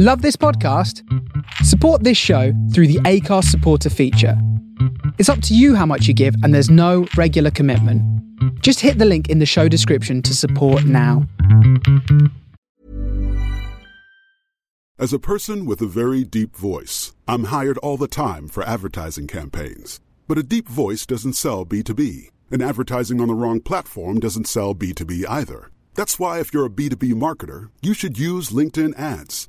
Love this podcast? Support this show through the Acast supporter feature. It's up to you how much you give, and there's no regular commitment. Just hit the link in the show description to support now. As a person with a very deep voice, I'm hired all the time for advertising campaigns. But a deep voice doesn't sell B2B, and advertising on the wrong platform doesn't sell B2B either. That's why, if you're a B2B marketer, you should use LinkedIn ads.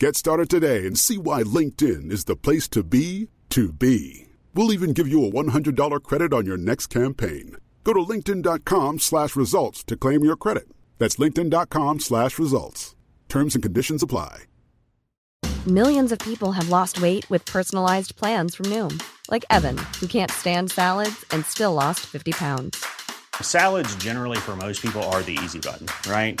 Get started today and see why LinkedIn is the place to be to be. We'll even give you a $100 credit on your next campaign. Go to linkedin.com slash results to claim your credit. That's linkedin.com slash results. Terms and conditions apply. Millions of people have lost weight with personalized plans from Noom, like Evan, who can't stand salads and still lost 50 pounds. Salads, generally, for most people, are the easy button, right?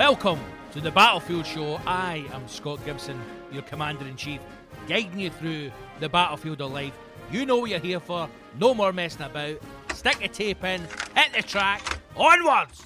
Welcome to the Battlefield Show. I am Scott Gibson, your Commander in Chief, guiding you through the battlefield of life. You know what you're here for. No more messing about. Stick the tape in, hit the track, onwards!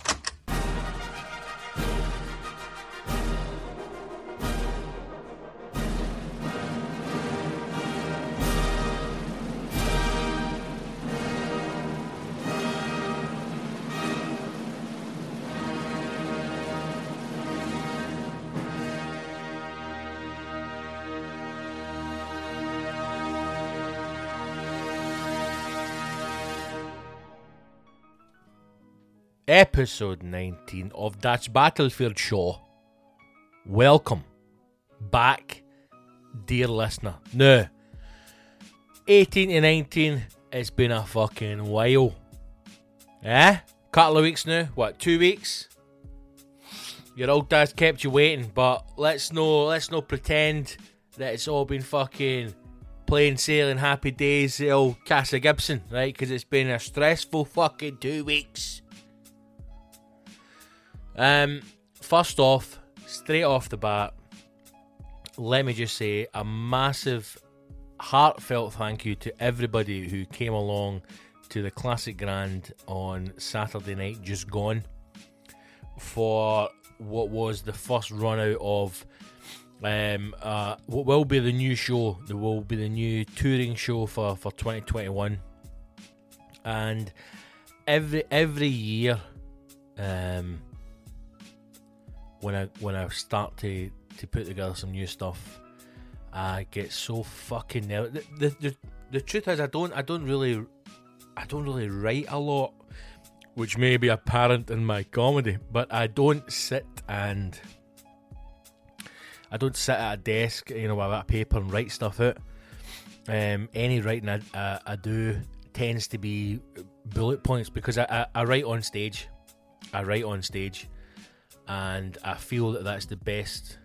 Episode 19 of That's Battlefield Show. Welcome back, dear listener. Now, 18 to 19, it's been a fucking while. Eh? Couple of weeks now. What, two weeks? Your old dad's kept you waiting, but let's no let's no pretend that it's all been fucking plain sailing happy days, old Casa Gibson, right? Because it's been a stressful fucking two weeks. Um, first off, straight off the bat, let me just say a massive, heartfelt thank you to everybody who came along to the Classic Grand on Saturday night, just gone, for what was the first run out of um, uh, what will be the new show. There will be the new touring show for, for 2021, and every every year, um, when I when I start to to put together some new stuff, I get so fucking nervous. The, the, the, the truth is, I don't I don't really I don't really write a lot, which may be apparent in my comedy, but I don't sit and I don't sit at a desk, you know, with a paper and write stuff out. Um, any writing I, I, I do tends to be bullet points because I, I, I write on stage. I write on stage and I feel that that's the best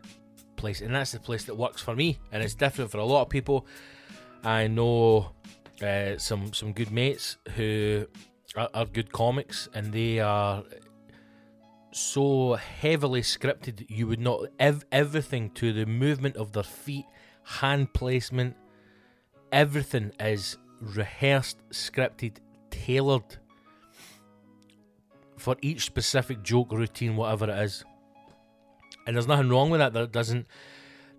place, and that's the place that works for me, and it's different for a lot of people. I know uh, some some good mates who are, are good comics, and they are so heavily scripted you would not ev- everything to the movement of their feet, hand placement, everything is rehearsed, scripted, tailored for each specific joke, routine, whatever it is. And there's nothing wrong with that. That doesn't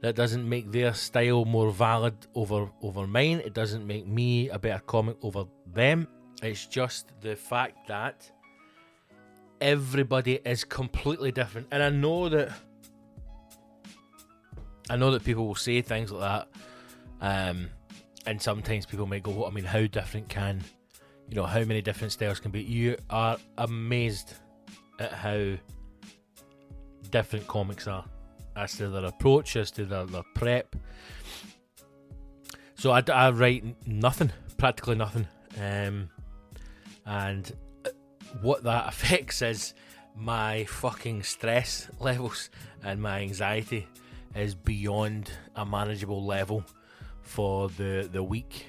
that doesn't make their style more valid over over mine. It doesn't make me a better comic over them. It's just the fact that everybody is completely different. And I know that I know that people will say things like that. Um, and sometimes people might go, I mean, how different can, you know, how many different styles can be? You are amazed at how different comics are as to their approach, as to their, their prep. So I, I write nothing, practically nothing. Um, and what that affects is my fucking stress levels and my anxiety is beyond a manageable level for the the week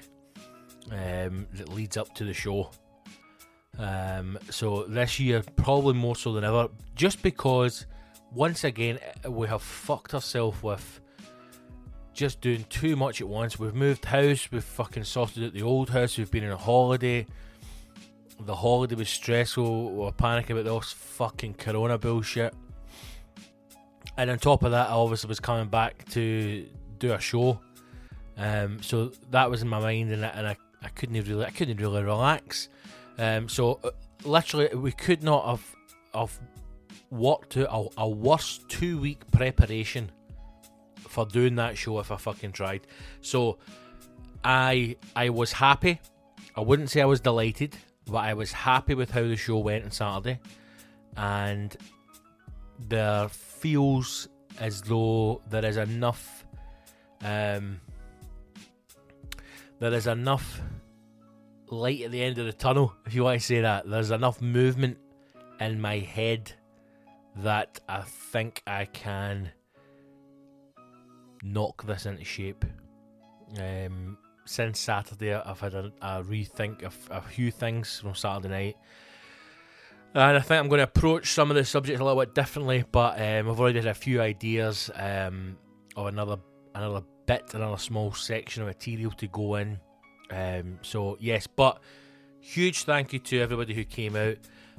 um, that leads up to the show. Um, so this year, probably more so than ever, just because once again we have fucked ourselves with just doing too much at once. We've moved house, we've fucking sorted out the old house, we've been on a holiday. The holiday was stressful, we were panicking about this fucking corona bullshit. And on top of that, I obviously was coming back to do a show. Um, so that was in my mind, and I, and I, I couldn't really, I couldn't really relax. Um, so uh, literally, we could not have, have out a, a worse two week preparation for doing that show if I fucking tried. So I I was happy. I wouldn't say I was delighted, but I was happy with how the show went on Saturday. And there feels as though there is enough um, there is enough light at the end of the tunnel, if you want to say that. There's enough movement in my head that I think I can knock this into shape. Um, since Saturday, I've had a, a rethink of a few things from Saturday night. And I think I'm going to approach some of the subjects a little bit differently, but um, I've already had a few ideas um, of another another bit, another small section of material to go in. Um, so yes, but huge thank you to everybody who came out.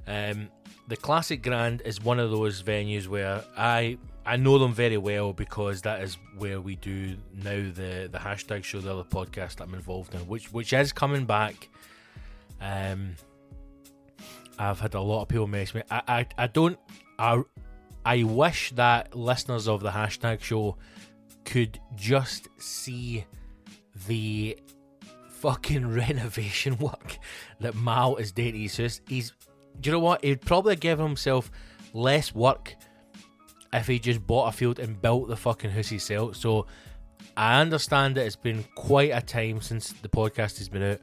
Um, the Classic Grand is one of those venues where I I know them very well because that is where we do now the the hashtag show, the other podcast I'm involved in, which which is coming back. Um, I've had a lot of people mess me. I I, I don't. I I wish that listeners of the hashtag show could just see the fucking renovation work that Mal is doing. He's just he's. Do you know what? He'd probably give himself less work if he just bought a field and built the fucking house himself. So I understand that it's been quite a time since the podcast has been out,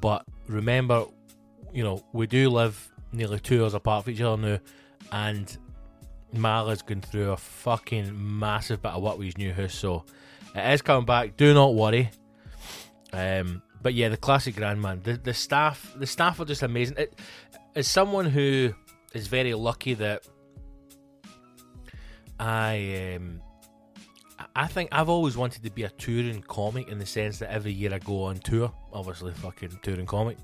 but remember, you know, we do live nearly two hours apart from each other now, and Mala's going through a fucking massive bit of work with his new house, so it is coming back. Do not worry. Um, but yeah, the classic grandman. The the staff, the staff are just amazing. It, as someone who is very lucky that I um, I think I've always wanted to be a touring comic in the sense that every year I go on tour, obviously fucking touring comic.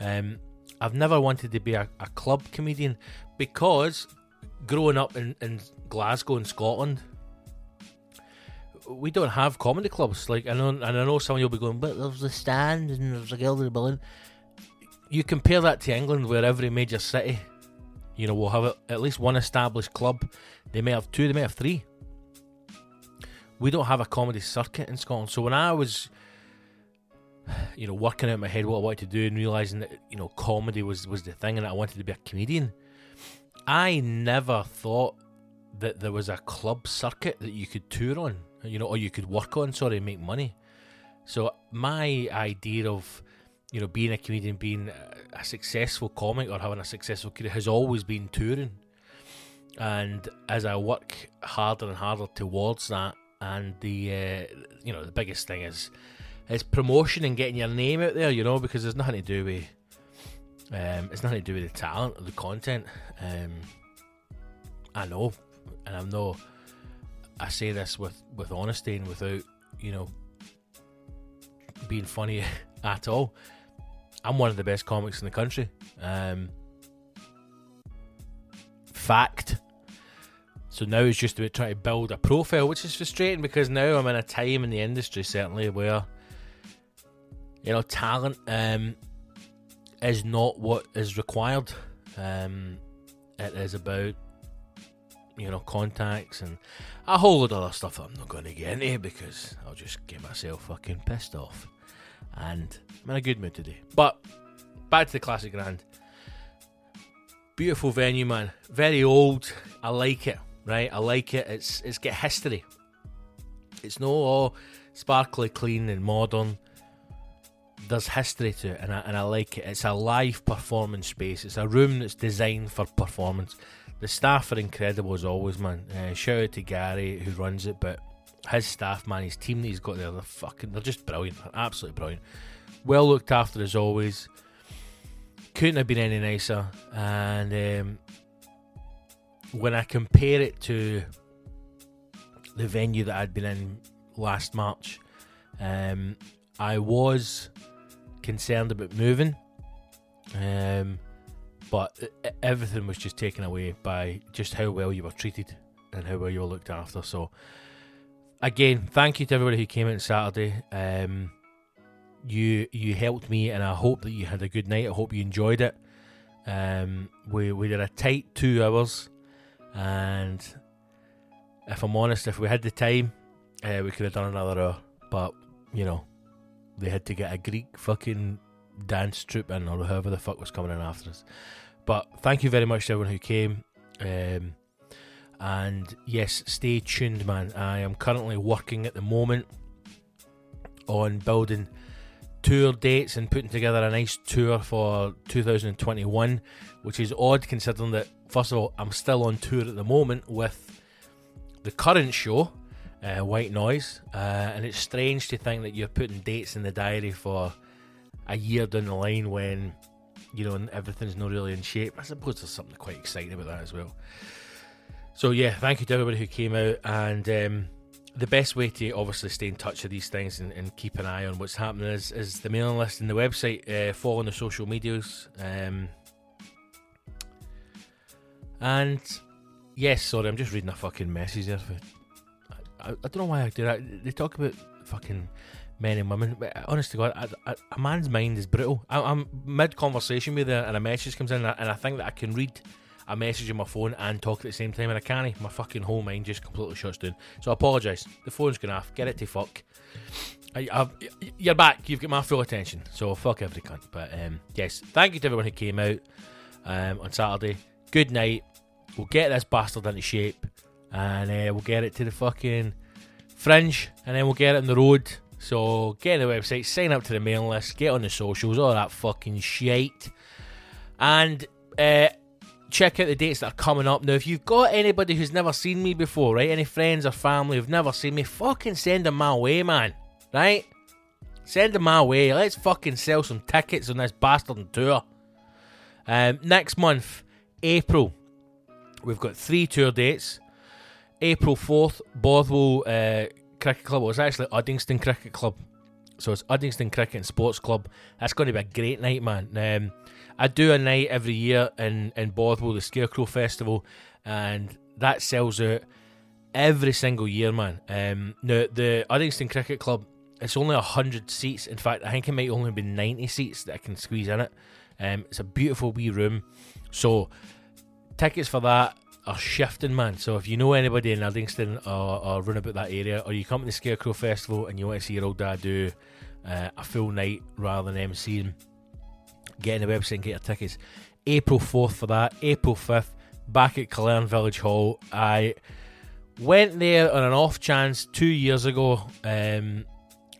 Um, I've never wanted to be a, a club comedian because growing up in, in Glasgow in Scotland, we don't have comedy clubs. Like I know, and I know some of you'll be going, but there's the stand and there's the Gilded Balloon. You compare that to England, where every major city, you know, will have at least one established club. They may have two, they may have three. We don't have a comedy circuit in Scotland. So when I was, you know, working out in my head what I wanted to do and realizing that you know comedy was was the thing and I wanted to be a comedian, I never thought that there was a club circuit that you could tour on, you know, or you could work on, sorry, make money. So my idea of, you know, being a comedian, being a successful comic or having a successful career has always been touring. And as I work harder and harder towards that, and the, uh, you know, the biggest thing is, is promotion and getting your name out there, you know, because there's nothing to do with um, it's nothing to do with the talent or the content. Um, I know, and I know. I say this with with honesty and without, you know, being funny at all. I'm one of the best comics in the country. Um, fact. So now it's just about trying to build a profile, which is frustrating because now I'm in a time in the industry certainly where you know talent um, is not what is required. Um, it is about you know contacts and a whole lot of other stuff I'm not going to get into because I'll just get myself fucking pissed off. And I'm in a good mood today. But back to the classic grand. Beautiful venue, man. Very old. I like it. Right, I like it. It's it's got history. It's no all sparkly, clean, and modern. There's history to it, and I, and I like it. It's a live performance space. It's a room that's designed for performance. The staff are incredible as always, man. Uh, shout out to Gary who runs it, but his staff, man, his team that he's got there, they're fucking, they're just brilliant, absolutely brilliant. Well looked after as always. Couldn't have been any nicer. And um, when I compare it to the venue that I'd been in last March, um, I was concerned about moving, um, but everything was just taken away by just how well you were treated and how well you were looked after. So, again, thank you to everybody who came out on Saturday. Um, you you helped me, and I hope that you had a good night. I hope you enjoyed it. Um, we we did a tight two hours. And if I'm honest, if we had the time, uh, we could have done another hour. But, you know, they had to get a Greek fucking dance troupe in, or whoever the fuck was coming in after us. But thank you very much to everyone who came. Um, and yes, stay tuned, man. I am currently working at the moment on building tour dates and putting together a nice tour for 2021, which is odd considering that, first of all, I'm still on tour at the moment with the current show, uh, White Noise, uh, and it's strange to think that you're putting dates in the diary for a year down the line when you know everything's not really in shape. I suppose there's something quite exciting about that as well. So yeah, thank you to everybody who came out and. Um, the best way to obviously stay in touch with these things and, and, keep an eye on what's happening is, is the mailing list and the website. Uh, follow on the social medias. Um, and yes, sorry, I'm just reading a fucking message. I, I, don't know why I do that. They talk about fucking men and women. But honest to God, I, I, a man's mind is brittle. I, am mid conversation with her and a message comes in, and I, and I think that I can read a message on my phone and talk at the same time, and I can't. My fucking whole mind just completely shuts down. So I apologise. The phone's going off. Get it to fuck. I, you're back. You've got my full attention. So fuck every cunt. But um, yes, thank you to everyone who came out um, on Saturday. Good night. We'll get this bastard into shape, and uh, we'll get it to the fucking fringe, and then we'll get it on the road. So get on the website, sign up to the mailing list, get on the socials, all that fucking shit. And uh, check out the dates that are coming up. Now, if you've got anybody who's never seen me before, right? Any friends or family who've never seen me, fucking send them my way, man. Right? Send them my way. Let's fucking sell some tickets on this bastard tour. Um, next month, April, we've got three tour dates. April 4th, Bothwell uh, Cricket Club. Well, it's actually Uddingston Cricket Club. So it's Uddingston Cricket and Sports Club. That's going to be a great night, man. Um, I do a night every year in, in Bothwell, the Scarecrow Festival, and that sells out every single year, man. Um, now, the Uddingston Cricket Club, it's only 100 seats. In fact, I think it might only be 90 seats that I can squeeze in it. Um, it's a beautiful wee room. So, tickets for that are shifting, man. So, if you know anybody in Uddingston or, or run about that area, or you come to the Scarecrow Festival and you want to see your old dad do uh, a full night rather than MCing, get on the website and get your tickets. April 4th for that, April 5th, back at Killearn Village Hall. I went there on an off chance two years ago, um,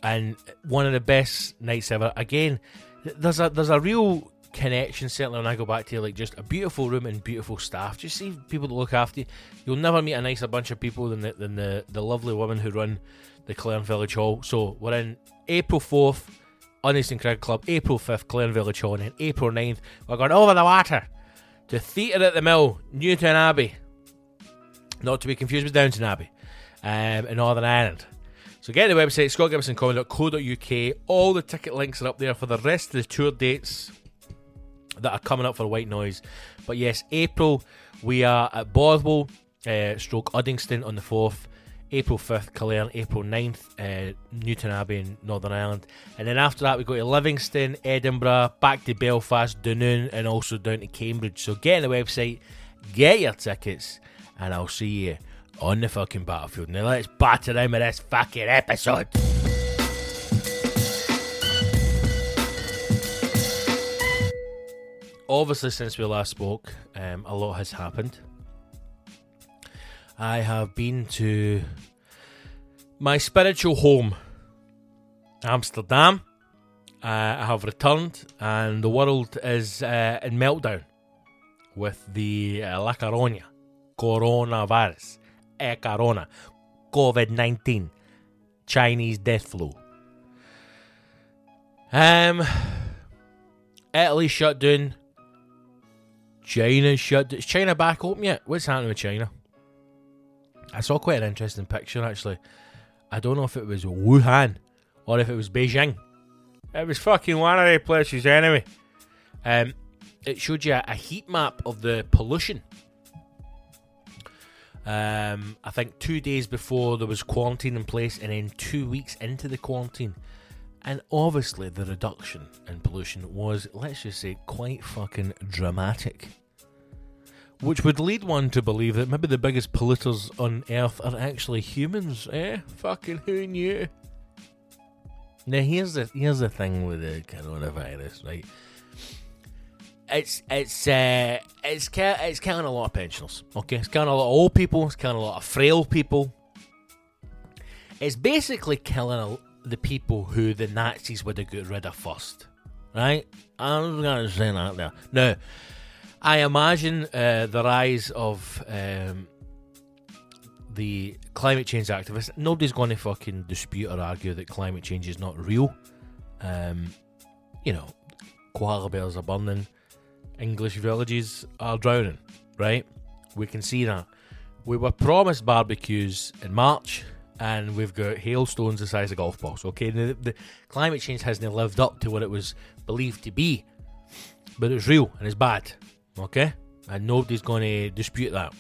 and one of the best nights ever. Again, there's a there's a real connection certainly when I go back to like just a beautiful room and beautiful staff. Just see people to look after you. You'll never meet a nicer bunch of people than the than the, the lovely women who run the Killearn Village Hall. So we're in April fourth. Uddingston Cricket Club, April 5th, Killearn Village Hall, and April 9th, we're going over the water to Theatre at the Mill, Newtownabbey. Not to be confused with Downton Abbey, um, in Northern Ireland. So get the website, scottgibsoncomedy.co.uk. All the ticket links are up there for the rest of the tour dates that are coming up for White Noise. But yes, April, we are at Bothwell, uh, stroke Uddingston on the 4th. April 5th, Killearn, April 9th, uh, Newtownabbey in Northern Ireland. And then after that, we go to Livingston, Edinburgh, back to Belfast, Dunoon, and also down to Cambridge. So get on the website, get your tickets, and I'll see you on the fucking battlefield. Now let's batter in with this fucking episode. Obviously, since we last spoke, um, a lot has happened. I have been to my spiritual home, Amsterdam. Uh, I have returned, and the world is uh, in meltdown with the uh, La Caronia coronavirus, e corona, COVID 19, Chinese death flu. Um, Italy shut down. China shut. Is China back open yet? What's happening with China? I saw quite an interesting picture actually. I don't know if it was Wuhan or if it was Beijing. It was fucking one of the places anyway. Um, it showed you a heat map of the pollution. Um, I think two days before there was quarantine in place, and then two weeks into the quarantine. And obviously, the reduction in pollution was, let's just say, quite fucking dramatic. Which would lead one to believe that maybe the biggest polluters on Earth are actually humans, eh? Fucking who knew? Now here's the here's the thing with the coronavirus, right? It's it's uh, it's ki- it's killing a lot of pensioners. Okay, it's killing a lot of old people. It's killing a lot of frail people. It's basically killing a, the people who the Nazis would have got rid of first, right? I'm gonna say that there. Now, I imagine uh, the rise of um, the climate change activists. Nobody's going to fucking dispute or argue that climate change is not real. Um, you know, koala bears are burning, English villages are drowning. Right? We can see that. We were promised barbecues in March, and we've got hailstones the size of golf balls. Okay, the, the climate change hasn't lived up to what it was believed to be, but it's real and it's bad. Okay, and nobody's going to dispute that.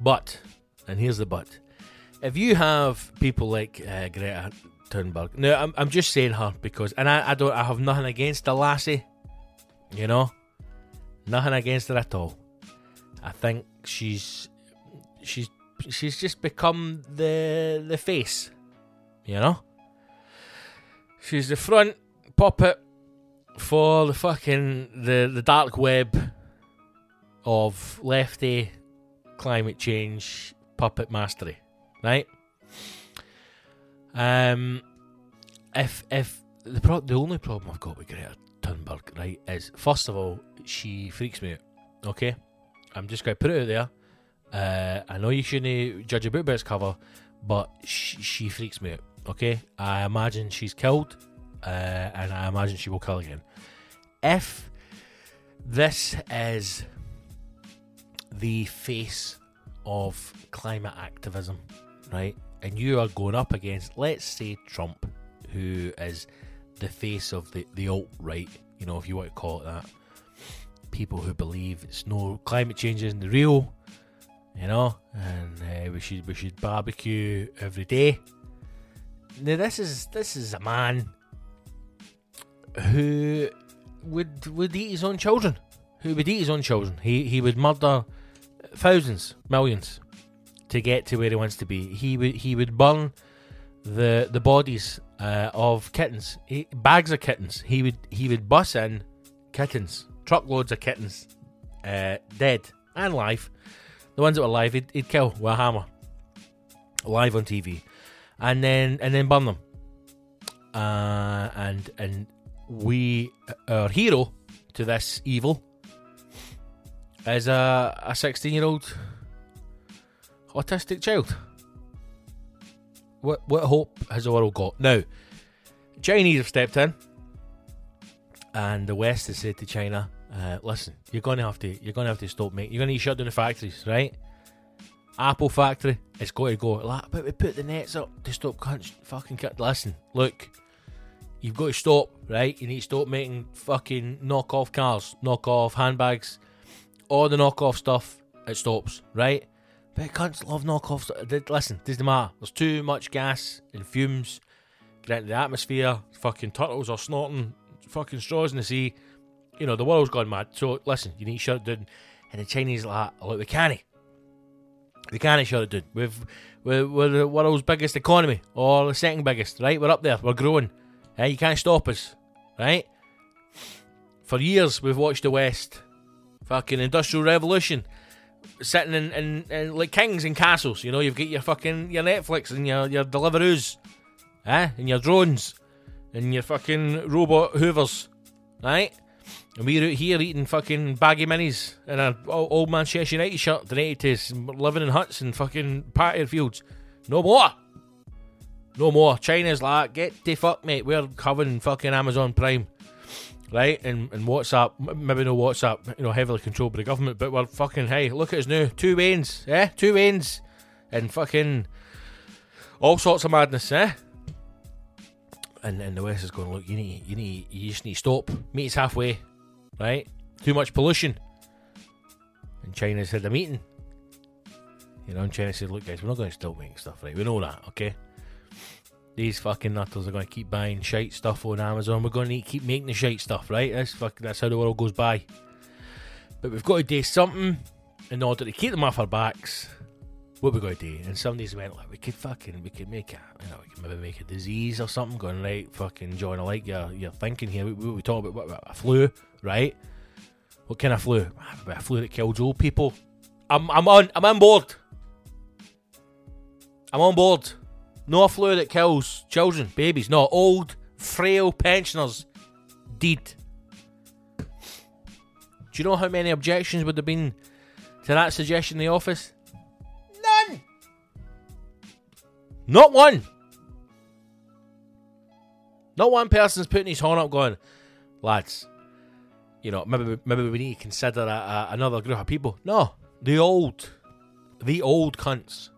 But, and here's the but, if you have people like uh, Greta Thunberg, now I'm, I'm just saying her because, and I, I don't, I have nothing against the lassie, you know, nothing against her at all. I think she's, she's, she's just become the the face, you know. She's the front puppet for the fucking the the dark web of lefty climate change puppet mastery, right? Um, if if the pro- the only problem I've got with Greta Thunberg, right, is first of all she freaks me out. Okay, I'm just to put it out there. Uh, I know you shouldn't judge a book by its cover, but she freaks me out. Okay, I imagine she's killed, uh, and I imagine she will call again. If this is the face of climate activism, right? And you are going up against, let's say, Trump, who is the face of the, the alt right, you know, if you want to call it that. People who believe it's no climate change isn't the real, you know, and uh, we should we should barbecue every day. Now this is this is a man who would would eat his own children. Who would eat his own children? He he would murder thousands, millions to get to where he wants to be. He would he would burn the the bodies uh, of kittens, he, bags of kittens. He would he would bus in kittens, truckloads of kittens, uh, dead and alive. The ones that were alive, he'd, he'd kill with a hammer, live on TV, and then and then burn them. Uh, and and we our hero to this evil is a a sixteen year old autistic child. What what hope has the world got now? Chinese have stepped in, and the West has said to China, uh, "Listen, you're going to have to you're going to have to stop making. You're going to shut down the factories, right? Apple factory, it's got to go. But we put the nets up to stop cunts fucking cut. Listen, look, you've got to stop, right? You need to stop making fucking knockoff cars, knockoff handbags, all the knockoff stuff. It stops, right? But cunts love knockoff stuff. Listen, doesn't matter. There's too much gas and fumes get into the atmosphere. Fucking turtles are snorting fucking straws in the sea. You know, the world's gone mad. So listen, you need to shut it down. And the Chinese like, look, we can't. We can't shut it down. We've, we're, we're the world's biggest economy, or the second biggest, right? We're up there. We're growing. Eh, you can't stop us, right? For years, we've watched the West. Fucking Industrial Revolution. Sitting in, in, in like kings and castles, you know, you've got your fucking your Netflix and your, your Deliveroo's, eh? And your drones and your fucking robot hoovers, right? And we're out here eating fucking baggy minis in an old Manchester United shirt, the 80s, living in huts and fucking patio fields. No more. No more. China's like, get the fuck, mate. We're covering fucking Amazon Prime. Right? And, and WhatsApp, maybe no WhatsApp, you know, heavily controlled by the government, but we're fucking, hey, look at us now. Two wains, eh? Two wains. And fucking all sorts of madness, eh? And, and the West is going, look, you need, you need, you just need to stop. Meet us halfway right? Too much pollution. And China's had a meeting. You know, and China said, look, guys, we're not going to stop making stuff, right? We know that, okay? These fucking nutters are going to keep buying shite stuff on Amazon. We're going to keep making the shite stuff, right? That's fucking, that's how the world goes by. But we've got to do something in order to keep them off our backs. What we going to do? And somebody's went like, we could fucking, we could make a, you know, we could maybe make a disease or something. Going right, fucking John, I like your your thinking here. We, we, we talk about what, what, a flu, right? What kind of flu? Ah, a flu that kills old people. I'm I'm on I'm on board. I'm on board. No flu that kills children, babies, no old, frail pensioners. Deed. Do you know how many objections would have been to that suggestion in the office? None. Not one. Not one person's putting his horn up going, lads, you know, maybe maybe we need to consider a, a, another group of people. No, the old, the old cunts.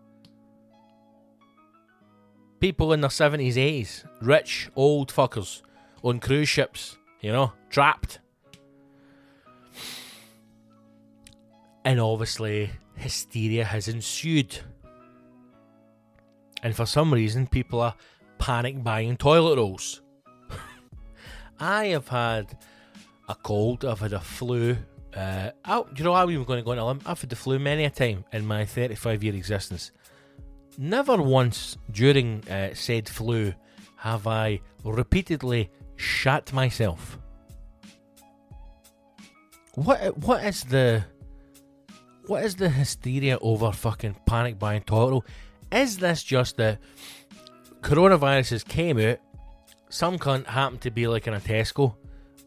People in their seventies, eighties, rich old fuckers on cruise ships, you know, trapped. And obviously, hysteria has ensued. And for some reason, people are panic buying toilet rolls. I have had a cold, I've had a flu. Uh, I, you know, I'm even going to go on a limb. I've had the flu many a time in my 35 year existence. Never once during uh, said flu have I repeatedly shat myself. What what is the what is the hysteria over fucking panic buying roll? Is this just that coronaviruses came out, some cunt happened to be like in a Tesco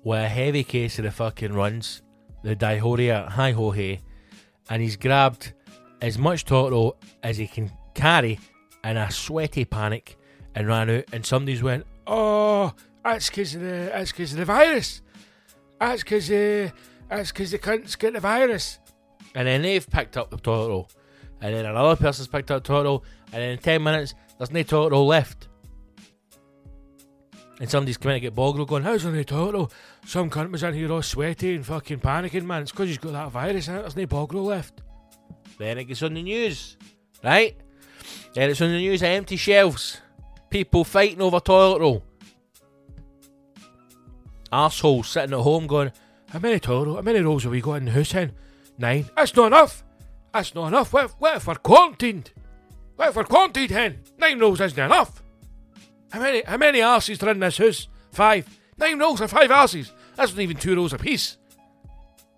with a heavy case of the fucking runs, the Diarrhea Hi Ho Hey, and he's grabbed as much roll as he can carry in a sweaty panic and ran out. And somebody's went, "Oh, that's because of the that's because of the virus. That's because uh, that's because the cunts get the virus." And then they've picked up the toilet roll, and then another person's picked up the toilet roll, and in ten minutes there's no toilet roll left. And somebody's coming to get boggled going, How's there no toilet roll? Some cunt was in here all sweaty and fucking panicking, man. It's because he's got that virus it. There's no bog roll left. Then it gets on the news, right? Then it's on the news, empty shelves. People fighting over toilet roll. Arseholes sitting at home going, How many toilet how many rolls have we got in the house then? Nine. That's not enough. That's not enough. What if, what if we're quarantined? What if we're quarantined hen? Nine rolls isn't enough. How many how many arses are in this house? Five. Nine rolls or five arses. That's not even two rolls apiece.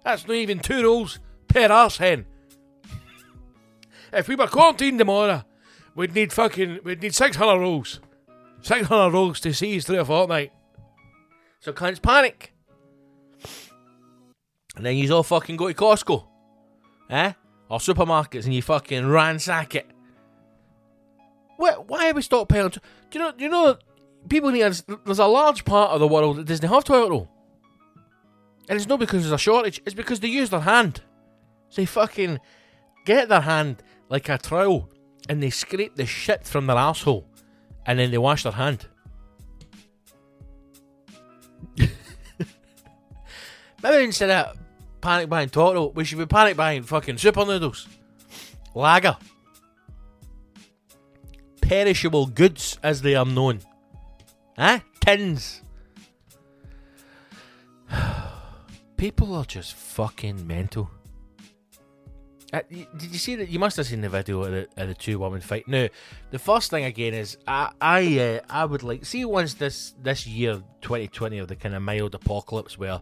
That's not even two rolls per arse hen. if we were quarantined tomorrow, we'd need fucking we'd need six hundred rolls. Six hundred rolls to see us through a fortnight. So cunts panic. And then you all fucking go to Costco. Eh? Or supermarkets and you fucking ransack it. What, why are we stockpiling? Do you know? Do you know? People need. There's a large part of the world that doesn't have toilet roll, and it's not because there's a shortage. It's because they use their hand. So they fucking get their hand, like a trowel and they scrape the shit from their asshole and then they wash their hand. Maybe instead of panic buying Toro, we should be panic buying fucking super noodles, lager, perishable goods as they are known. Huh? Tins. People are just fucking mental. Uh, did you see that? You must have seen the video of the, of the two women fight. Now, the first thing again is I I uh, I would like see once this this year 2020 of the kind of mild apocalypse where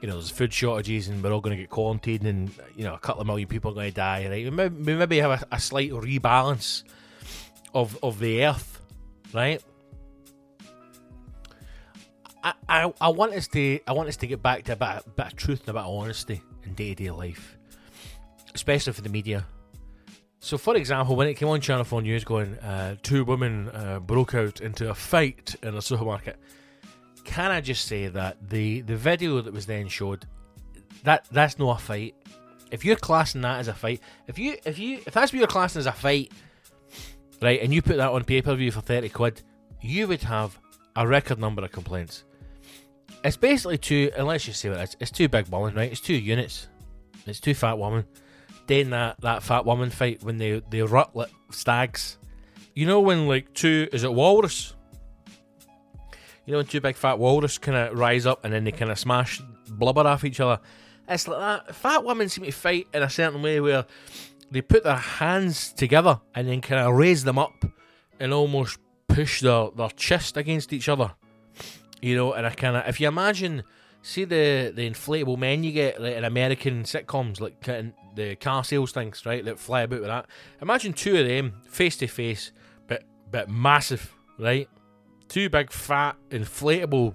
you know there's food shortages and we're all going to get quarantined and you know a couple of million people are going to die. Right? We maybe, we maybe have a, a slight rebalance of of the earth, right? I, I, I want us to I want us to get back to a bit, a bit of truth and a bit of honesty in day to day life, especially for the media. So, for example, when it came on Channel Four News, going uh, two women uh, broke out into a fight in a supermarket, can I just say that the the video that was then showed that that's not a fight. If you're classing that as a fight, if you if you if that's what you're classing as a fight, right, and you put that on pay per view for thirty quid, you would have a record number of complaints. It's basically two, let's just say what it is. It's two big women, right? It's two units. It's two fat women. Then that, that fat woman fight when they they rut like stags. You know when like two is it walrus? You know when two big fat walrus kind of rise up and then they kind of smash blubber off each other. It's like that. Fat women seem to fight in a certain way where they put their hands together and then kind of raise them up and almost push their, their chest against each other. You know, and I kind of, if you imagine, see the the inflatable men you get like in American sitcoms, like the car sales things, right, that fly about with that. Imagine two of them face to face, but but massive, right? Two big fat inflatable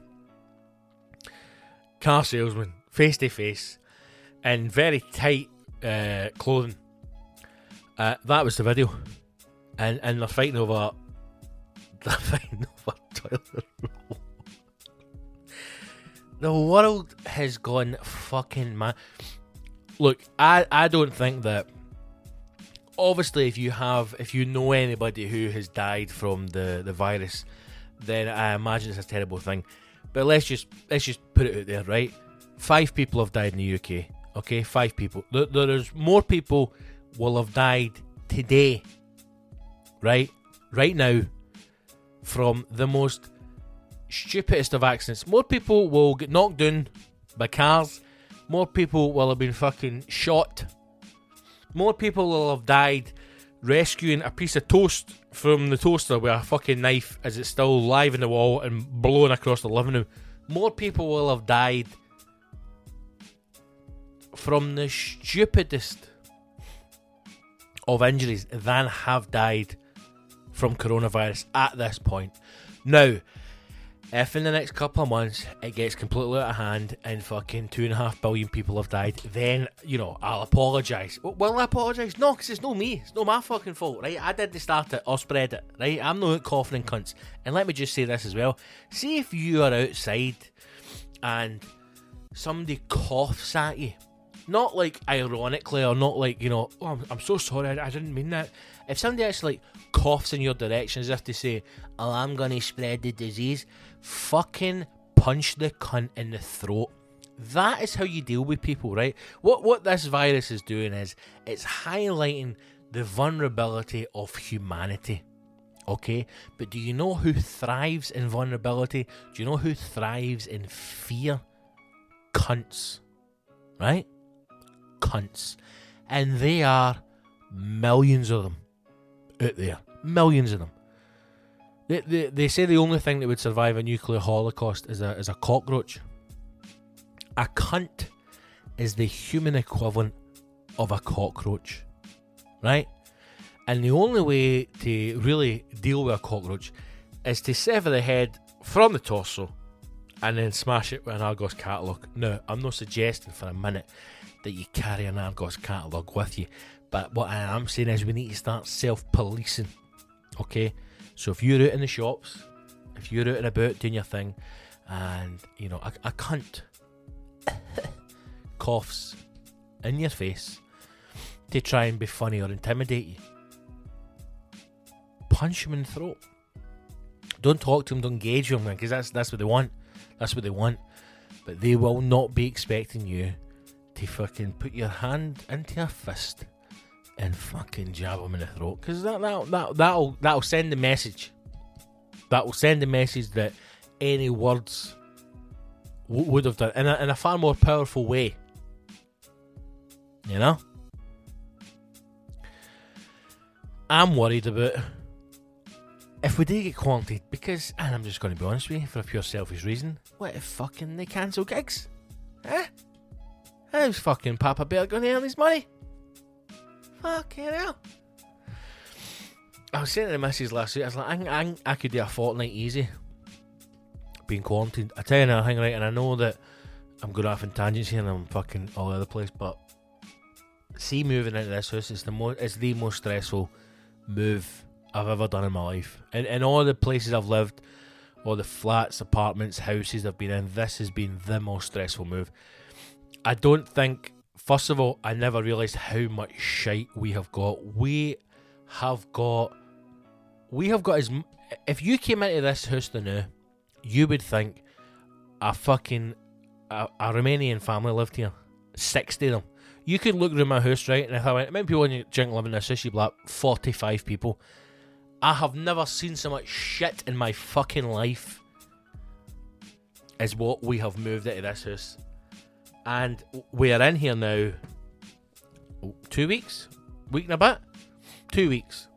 car salesmen face to face in very tight uh, clothing. Uh, that was the video, and and they're fighting over. They're fighting over toilet roll. The world has gone fucking mad. Look, I I don't think that. Obviously, if you have, if you know anybody who has died from the the virus, then I imagine it's a terrible thing. But let's just let's just put it out there, right? Five people have died in the UK. Okay, five people. There, there's more people will have died today, right? Right now, from the most stupidest of accidents. More people will get knocked down by cars. More people will have been fucking shot. More people will have died rescuing a piece of toast from the toaster with a fucking knife as it's still live in the wall and blowing across the living room. More people will have died from the stupidest of injuries than have died from coronavirus at this point. Now, if in the next couple of months it gets completely out of hand and fucking two and a half billion people have died, then, you know, I'll apologise. Will I apologise? No, because it's not me. It's not my fucking fault, right? I did the start it or spread it, right? I'm not coughing in cunts. And let me just say this as well. See if you are outside and somebody coughs at you. Not like ironically or not like, you know, oh, I'm, I'm so sorry, I, I didn't mean that. If somebody actually like coughs in your direction as if to say, oh, I'm going to spread the disease, fucking punch the cunt in the throat. That is how you deal with people, right? What what this virus is doing is it's highlighting the vulnerability of humanity. Okay? But do you know who thrives in vulnerability? Do you know who thrives in fear? Cunts. Right? Cunts. And they are millions of them out there. Millions of them. They, they, they say the only thing that would survive a nuclear holocaust is a, is a cockroach. A cunt is the human equivalent of a cockroach. Right? And the only way to really deal with a cockroach is to sever the head from the torso and then smash it with an Argos catalogue. Now, I'm not suggesting for a minute that you carry an Argos catalogue with you, but what I am saying is we need to start self policing. Okay? So if you're out in the shops, if you're out and about doing your thing, and you know, a, a cunt coughs in your face, to try and be funny or intimidate you. Punch him in the throat. Don't talk to him, don't engage with him, because that's that's what they want. That's what they want. But they will not be expecting you to fucking put your hand into a fist and fucking jab him in the throat. Because that, that, that, that'll, that'll send the message. That will send the message that any words w- would have done in a, in a far more powerful way. You know? I'm worried about if we do get quarantined because, and I'm just going to be honest with you, for a pure selfish reason, what if fucking they cancel gigs? Huh? How's fucking Papa Bear going to earn his money? Fucking hell. I was saying to the missus last week, I was like, I, I, I could do a fortnight easy being quarantined. I tell you another thing, right, and I know that I'm going off in tangents here and I'm fucking all over the place, but see moving into this house is the most it's the most stressful move I've ever done in my life. And in all the places I've lived, all the flats, apartments, houses I've been in, this has been the most stressful move. I don't think first of all, I never realised how much shite we have got. We have got we have got as if you came into this house the you would think a fucking a, a Romanian family lived here. Sixty of them. You could look around my house, right? And if I went, many people in your drink live in this house? You'd be like, 45 people. I have never seen so much shit in my fucking life as what we have moved into this house. And we are in here now Two weeks? Week and a bit? Two weeks.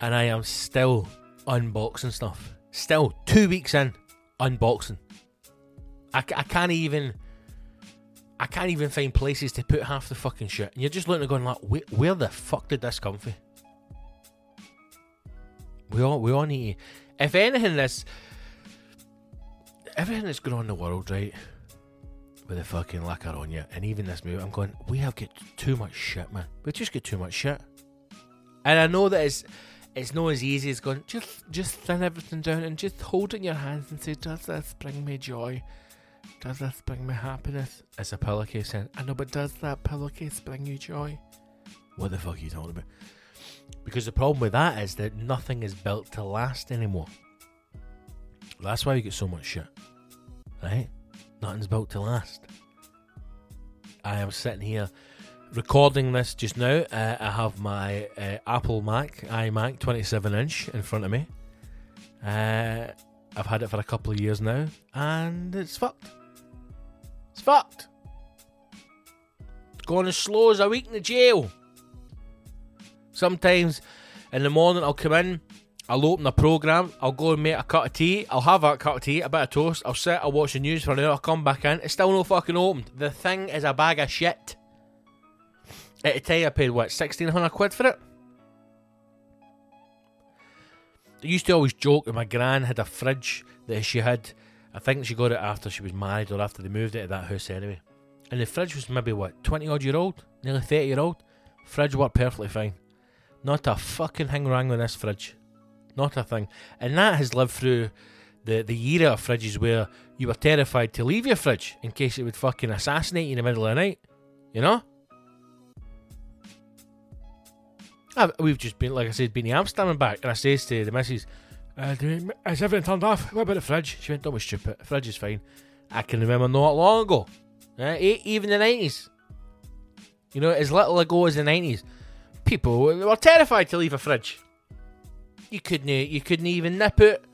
And I am still unboxing stuff. Still, two weeks in, unboxing. I, I can't even. I can't even find places to put half the fucking shit. And you're just looking at going like, where, the fuck did this come from? We all we all need to, if anything this everything that's going on in the world, right? With the fucking lacquer on you, and even this movie, I'm going, we have got too much shit, man. We just get too much shit. And I know that it's it's not as easy as going, just just thin everything down and just hold in your hands and say, Does this bring me joy? Does this bring me happiness? It's a pillowcase saying, I know, but does that pillowcase bring you joy? What the fuck are you talking about? Because the problem with that is that nothing is built to last anymore. That's why we get so much shit. Right? Nothing's built to last. I am sitting here recording this just now. Uh, I have my uh, Apple Mac, iMac 27 inch in front of me. Uh, I've had it for a couple of years now, and it's fucked. It's fucked. It's going as slow as a week in the jail. Sometimes in the morning I'll come in, I'll open the program, I'll go and make a cup of tea, I'll have a cup of tea, a bit of toast, I'll sit, I'll watch the news for an hour, I'll come back in, it's still no fucking opened. The thing is a bag of shit. At the time I paid what, 1600 quid for it? I used to always joke that my gran had a fridge that she had. I think she got it after she was married or after they moved into that house anyway. And the fridge was maybe what, 20 odd year old? Nearly 30 year old? Fridge worked perfectly fine. Not a fucking thing wrong with this fridge. Not a thing. And that has lived through the, the era of fridges where you were terrified to leave your fridge in case it would fucking assassinate you in the middle of the night. You know? I've, we've just been, like I said, been to Amsterdam and back, and I says to the missus, uh, "Is everything turned off? What about the fridge?" She went, "Don't be stupid. The fridge is fine." I can remember not long ago, uh, even the nineties. You know, as little ago as the nineties, people were were terrified to leave a fridge. You couldn't, you couldn't even nip it.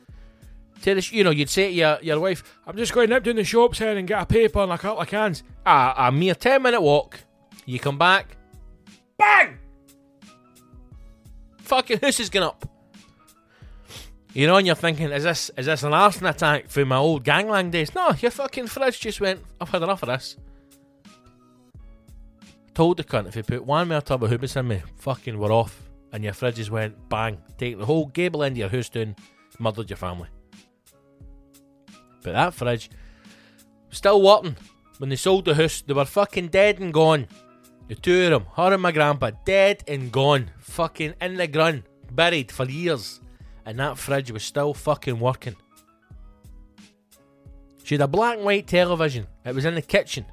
To the, you know, you'd say to your, your wife, "I'm just going nip down the shops here and get a paper and a couple of cans." Ah, a mere ten minute walk. You come back, bang fucking house is going up. You know, and you're thinking, is this is this an arson attack from my old gangland days? No, your fucking fridge just went, I've had enough of this. Told the cunt if you put one more tub of hubis in me, fucking we're off. And your fridge just went bang, take the whole gable end of your house down, murdered your family. But that fridge, still working. When they sold the house, they were fucking dead and gone. The two of them, her and my grandpa, dead and gone. Fucking in the ground, buried for years. And that fridge was still fucking working. She had a black and white television. It was in the kitchen.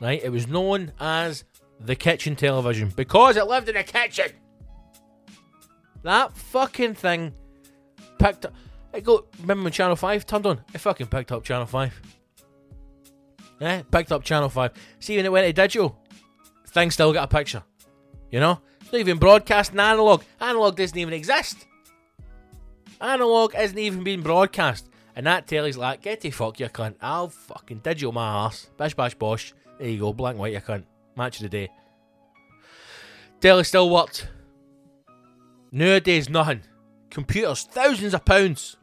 Right? It was known as the kitchen television because it lived in the kitchen. That fucking thing picked up. It go. Remember when Channel Five turned on? It fucking picked up Channel Five. Yeah, picked up Channel Five. See when it went to digital, thing still got a picture. You know, it's not even broadcasting analog. Analog doesn't even exist. Analog isn't even being broadcast. And that telly's like, get the fuck you cunt. I'll fucking digital my ass. Bish bash bosh. There you go, black and white you cunt. Match of the day. Telly still worked. Nowadays, nothing. Computers, thousands of pounds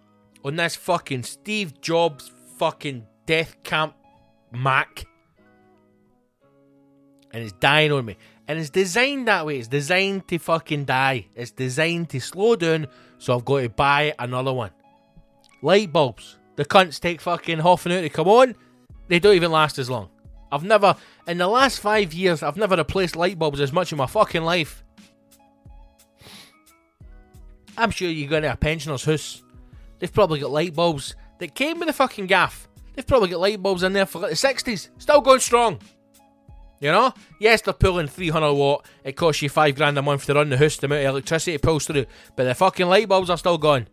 on this fucking Steve Jobs fucking death camp Mac. And it's dying on me. And it's designed that way. It's designed to fucking die. It's designed to slow down, so I've got to buy another one. Light bulbs. The cunts take fucking half an hour to come on. They don't even last as long. I've never, in the last five years, I've never replaced light bulbs as much in my fucking life. I'm sure you go to a pensioner's house. They've probably got light bulbs that came with the fucking gaff. They've probably got light bulbs in there for the 60s. Still going strong. You know? Yes, they're pulling 300 watt. It costs you 5 grand a month to run the house, the amount of electricity it pulls through. But the fucking light bulbs are still going.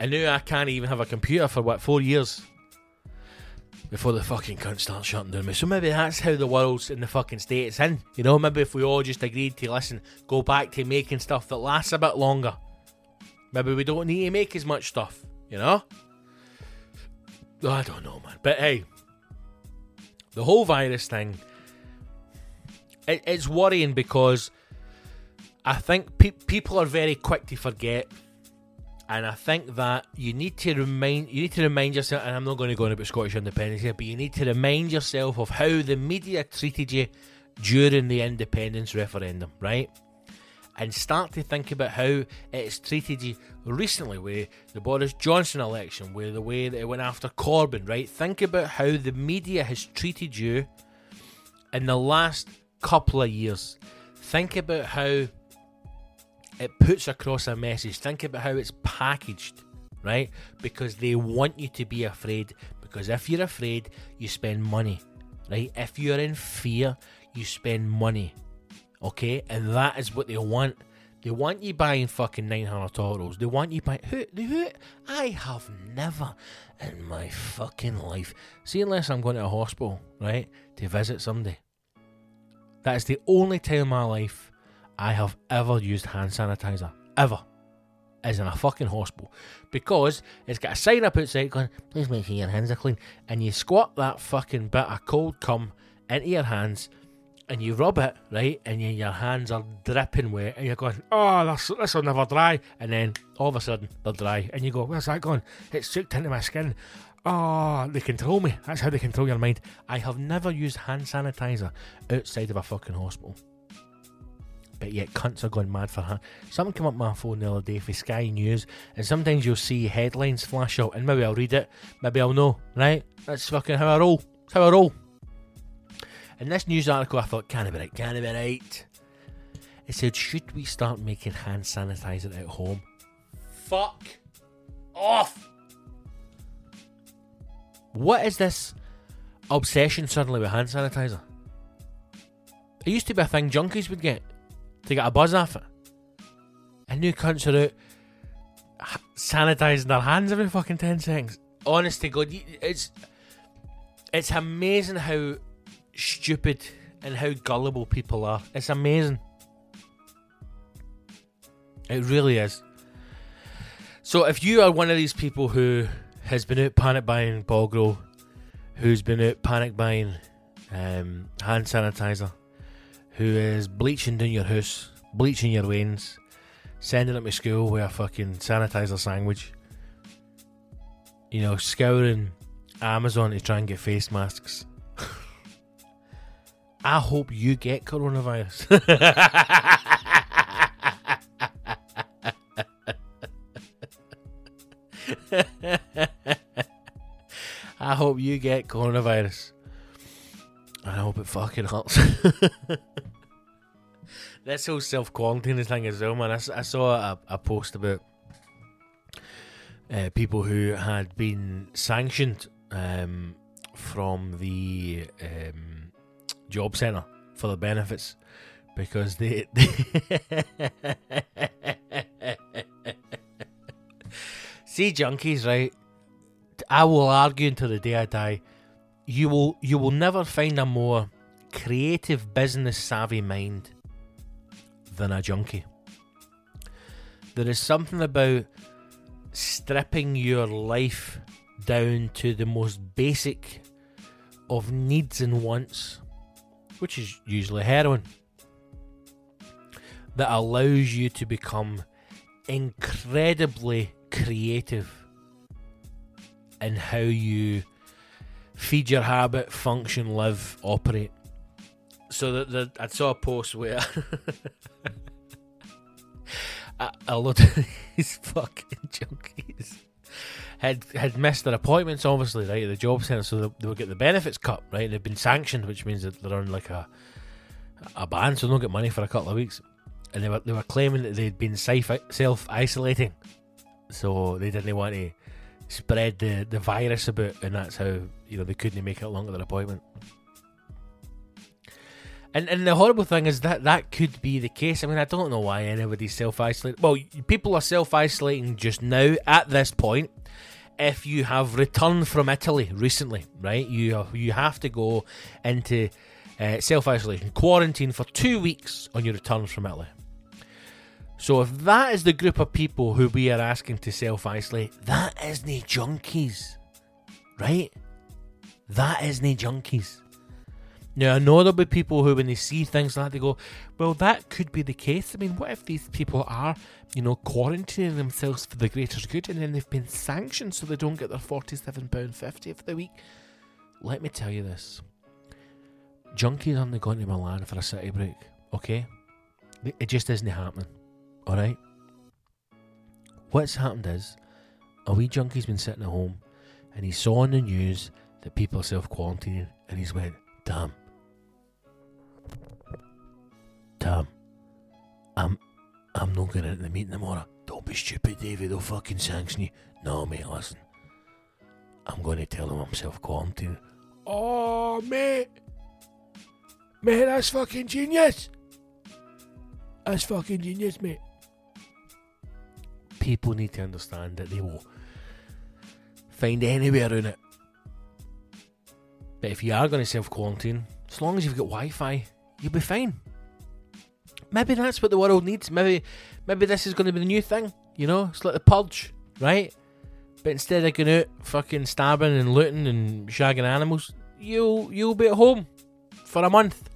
And now I can't even have a computer for what, four years? Before the fucking cunt starts shutting down me. So maybe that's how the world's in the fucking state it's in. You know, maybe if we all just agreed to listen, go back to making stuff that lasts a bit longer. Maybe we don't need to make as much stuff, you know? Oh, I don't know, man. But hey, the whole virus thing, it, it's worrying because I think pe- people are very quick to forget, and I think that you need to remind you need to remind yourself. And I'm not going to go on about Scottish independence here, but you need to remind yourself of how the media treated you during the independence referendum, right? and start to think about how it's treated you recently with the Boris Johnson election, with the way that it went after Corbyn, right? Think about how the media has treated you in the last couple of years. Think about how it puts across a message. Think about how it's packaged, right? Because they want you to be afraid. Because if you're afraid, you spend money, right? If you're in fear, you spend money okay? And that is what they want. They want you buying fucking 900 toros. They want you buying. Who, who? I have never in my fucking life, see, unless I'm going to a hospital, right, to visit somebody. That is the only time in my life I have ever used hand sanitizer. Ever. Is in a fucking hospital. Because it's got a sign up outside going, please make sure your hands are clean. And you squat that fucking bit of cold cum into your hands and you rub it, right, and you, your hands are dripping wet, and you're going, oh, this, this will never dry. And then all of a sudden, they're dry, and you go, where's that going? It's soaked into my skin. Oh, they control me. That's how they control your mind. I have never used hand sanitizer outside of a fucking hospital. But yet, cunts are going mad for her. Something came up my phone the other day for Sky News, and sometimes you'll see headlines flash out, and maybe I'll read it, maybe I'll know, right? That's fucking how I roll. That's how I roll. In this news article, I thought, can it be right? Can it be right? It said, should we start making hand sanitizer at home? Fuck off! What is this obsession suddenly with hand sanitizer? It used to be a thing junkies would get to get a buzz off it. And new cunts are out sanitizing their hands every fucking 10 seconds. Honest to God, it's, it's amazing how stupid and how gullible people are. It's amazing. It really is. So if you are one of these people who has been out panic buying Bogro, who's been out panic buying um, hand sanitizer, who is bleaching down your house, bleaching your veins, sending it to school with a fucking sanitizer sandwich, you know, scouring Amazon to try and get face masks. I hope you get coronavirus. I hope you get coronavirus. I hope it fucking hurts. this whole self quarantine thing as well, man. I, I saw a, a, post about uh, people who had been sanctioned um, from the um, job centre for the benefits because they. they See, junkies, right? I will argue until the day I die. You will, you will never find a more creative, business savvy mind than a junkie. There is something about stripping your life down to the most basic of needs and wants, which is usually heroin, that allows you to become incredibly creative in how you feed your habit, function, live, operate. So that the, I saw a post where a, a lot of these fucking junkies had had missed their appointments, obviously, right, at the job centre, so they, they would get the benefits cut, right? They've been sanctioned, which means that they're on like a a ban, so they don't get money for a couple of weeks. And they were they were claiming that they'd been self isolating, so they didn't want to spread the, the virus about, and that's how you know they couldn't make it along to their appointment. And and the horrible thing is that that could be the case. I mean, I don't know why anybody's self isolating. Well, people are self isolating just now at this point. If you have returned from Italy recently, right, you you have to go into uh, self isolation, quarantine for two weeks on your return from Italy. So if that is the group of people who we are asking to self isolate, that isn't junkies, right? That isn't junkies. Now, I know there'll be people who, when they see things like that, they go, well, that could be the case. I mean, what if these people are, you know, quarantining themselves for the greater good and then they've been sanctioned so they don't get their £47.50 for the week? Let me tell you this junkies aren't going to Milan for a city break, okay? It just isn't happening, alright? What's happened is, a wee junkie's been sitting at home and he saw on the news that people are self quarantining and he's went, damn, Tom, I'm I'm not going into the meeting tomorrow. Don't be stupid, David. They'll fucking sanction you. No, mate, listen. I'm going to tell them I'm self quarantining. Oh, mate. Mate, that's fucking genius. That's fucking genius, mate. People need to understand that they will find any way around it. But if you are going to self quarantine, as long as you've got Wi Fi, you'll be fine maybe that's what the world needs. Maybe maybe this is going to be the new thing. You know, it's like the purge, right? But instead of going out fucking stabbing and looting and shagging animals, you'll you'll be at home for a month.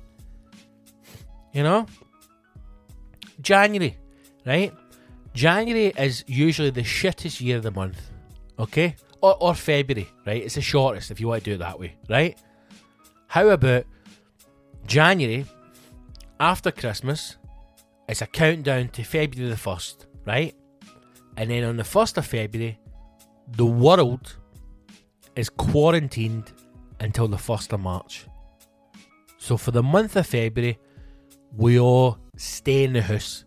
You know? January, right? January is usually the shittest year of the month. Okay? Or, or February, right? It's the shortest if you want to do it that way, right? How about January after Christmas it's a countdown to February the 1st, right? And then on the 1st of February, the world is quarantined until the 1st of March. So for the month of February, we all stay in the house,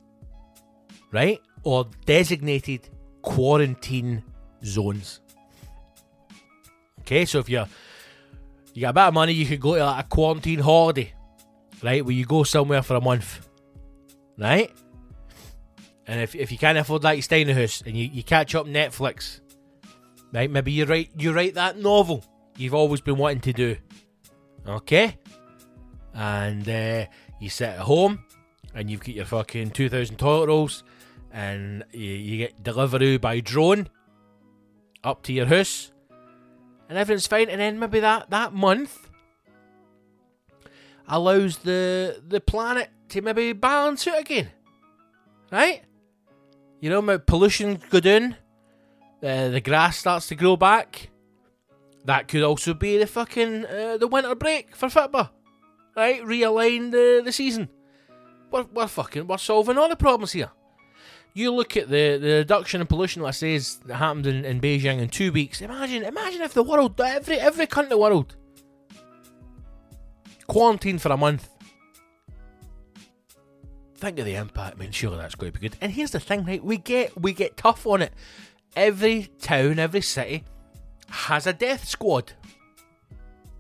right? Or designated quarantine zones. Okay, so if you're you got a bit of money, you could go to like a quarantine holiday, right? Where you go somewhere for a month right? And if, if you can't afford that, you stay in the house and you, you catch up Netflix, right? Maybe you write you write that novel you've always been wanting to do, okay? And uh, you sit at home and you've got your fucking two thousand toilet rolls, and you, you get delivery by drone up to your house, and everything's fine. And then maybe that that month allows the the planet to maybe balance it again. Right? You know, my pollution go down, uh, the grass starts to grow back. That could also be the fucking uh, the winter break for football, right? Realign the the season. We're, we're fucking we're solving all the problems here. You look at the, the reduction in pollution, let's say, that happened in, in Beijing in two weeks. Imagine, imagine if the world, every every country in the world, quarantine for a month think of the impact. I mean, surely that's going to be good. And here's the thing, right? We get we get tough on it. Every town, every city has a death squad,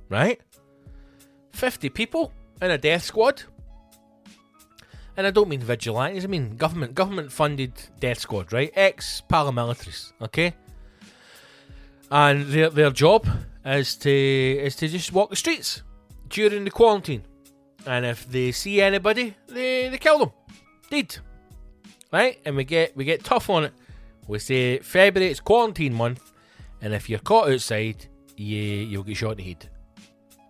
right? Fifty people in a death squad. And I don't mean vigilantes, I mean government government funded death squad, right? Ex paramilitaries, okay? And their their job is to is to just walk the streets during the quarantine. And if they see anybody, they, they kill them. Dead. Right? And we get we get tough on it. We say February it's quarantine month, and if you're caught outside, you you'll get shot in the head.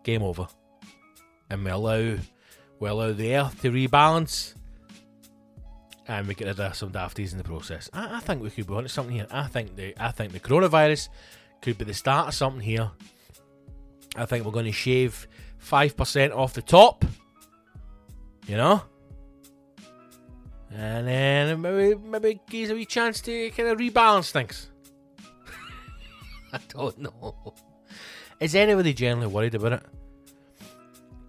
Game over. And we allow we allow the earth to rebalance. And we get rid of some dafties in the process. I, I think we could be onto something here. I think the I think the coronavirus could be the start of something here. I think we're going to shave five percent off the top. You know, and then maybe maybe gives a wee chance to kind of rebalance things. I don't know. Is anybody generally worried about it?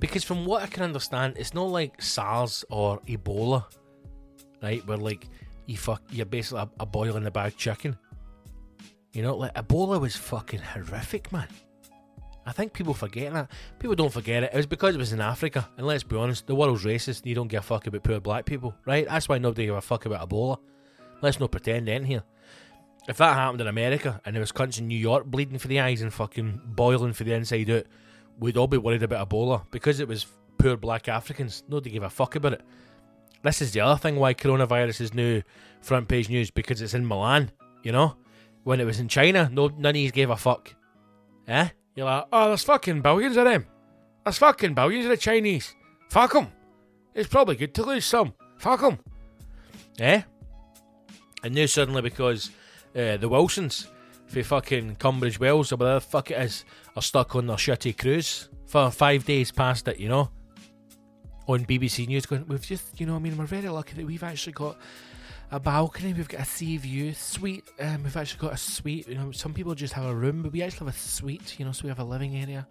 Because from what I can understand, it's not like SARS or Ebola, right? Where like you fuck, you're basically a, boiling a boil in the bag chicken. You know, like Ebola was fucking horrific, man. I think people forget that. People don't forget it. It was because it was in Africa. And let's be honest, the world's racist. You don't give a fuck about poor black people, right? That's why nobody give a fuck about Ebola. Let's not pretend in here. If that happened in America and there was cunts in New York bleeding for the eyes and fucking boiling for the inside out, we'd all be worried about Ebola. Because it was poor black Africans, nobody gave a fuck about it. This is the other thing why coronavirus is new front page news because it's in Milan, you know? When it was in China, no none of gave a fuck. Eh? You're like, oh, there's fucking billions of them. There's fucking billions of the Chinese. Fuck them. It's probably good to lose some. Fuck them. Eh? And now suddenly because uh, the Wilsons for fucking Tunbridge Wells or whatever the fuck it is are stuck on their shitty cruise for five days past it, you know? On BBC News going, we've just, you know, I mean, we're very lucky that we've actually got a balcony. We've got a sea view suite. Um, we've actually got a suite. You know, some people just have a room, but we actually have a suite. You know, so we have a living area,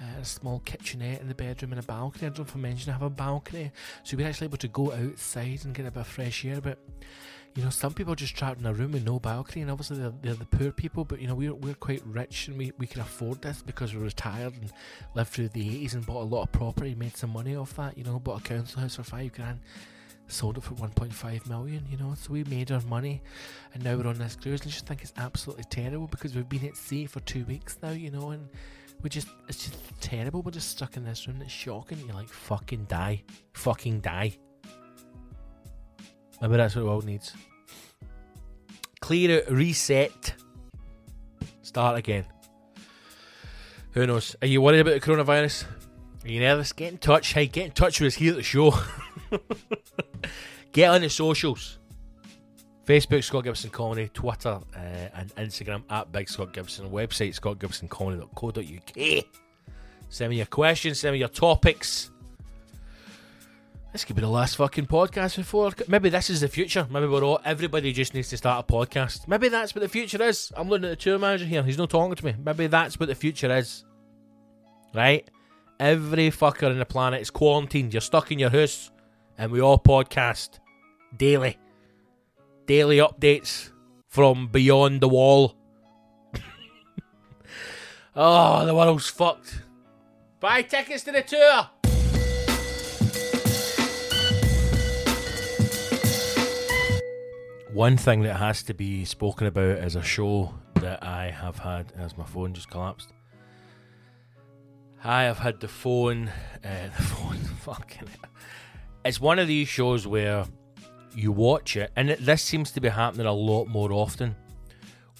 uh, a small kitchenette in the bedroom, and a balcony. I don't know if I mentioned I have a balcony, so we're actually able to go outside and get a bit of fresh air. But you know, some people are just trapped in a room with no balcony, and obviously they're, they're the poor people. But you know, we're we're quite rich and we, we can afford this because we're retired and lived through the eighties and bought a lot of property, made some money off that. You know, bought a council house for five grand sold it for 1.5 million, you know. So we made our money, and now we're on this cruise. And I just think it's absolutely terrible because we've been at sea for two weeks now, you know, and we just it's just terrible. We're just stuck in this room. It's shocking. You're like fucking die, fucking die. Maybe that's what the world needs. Clear it, reset, start again. Who knows? Are you worried about the coronavirus? Are you nervous? Get in touch. Hey, get in touch with us here at the show. Get on the socials. Facebook, Scott Gibson Comedy, Twitter, uh, and Instagram at Big Scott Gibson, website scottgibsoncomedy.co.uk. Send me your questions, send me your topics. This could be the last fucking podcast before. Maybe this is the future. Maybe we're all. Everybody just needs to start a podcast. Maybe that's what the future is. I'm looking at the tour manager here. He's not talking to me. Maybe that's what the future is. Right? Every fucker on the planet is quarantined. You're stuck in your house and we all podcast daily. Daily updates from beyond the wall. oh, the world's fucked. Buy tickets to the tour. One thing that has to be spoken about is a show that I have had as my phone just collapsed. I have had the phone, uh, the phone, fucking it's one of these shows where you watch it, and it, this seems to be happening a lot more often,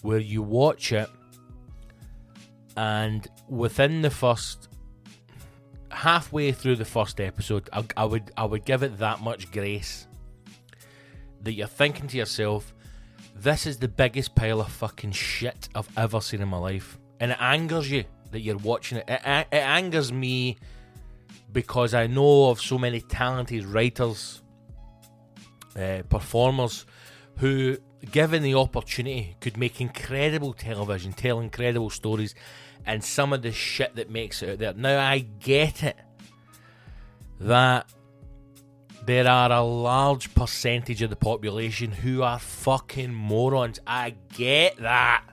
where you watch it, and within the first halfway through the first episode, I, I would I would give it that much grace that you're thinking to yourself, "This is the biggest pile of fucking shit I've ever seen in my life," and it angers you that you're watching it. It, it angers me because I know of so many talented writers, uh, performers who, given the opportunity, could make incredible television, tell incredible stories, and some of the shit that makes it out there. Now, I get it that there are a large percentage of the population who are fucking morons. I get that.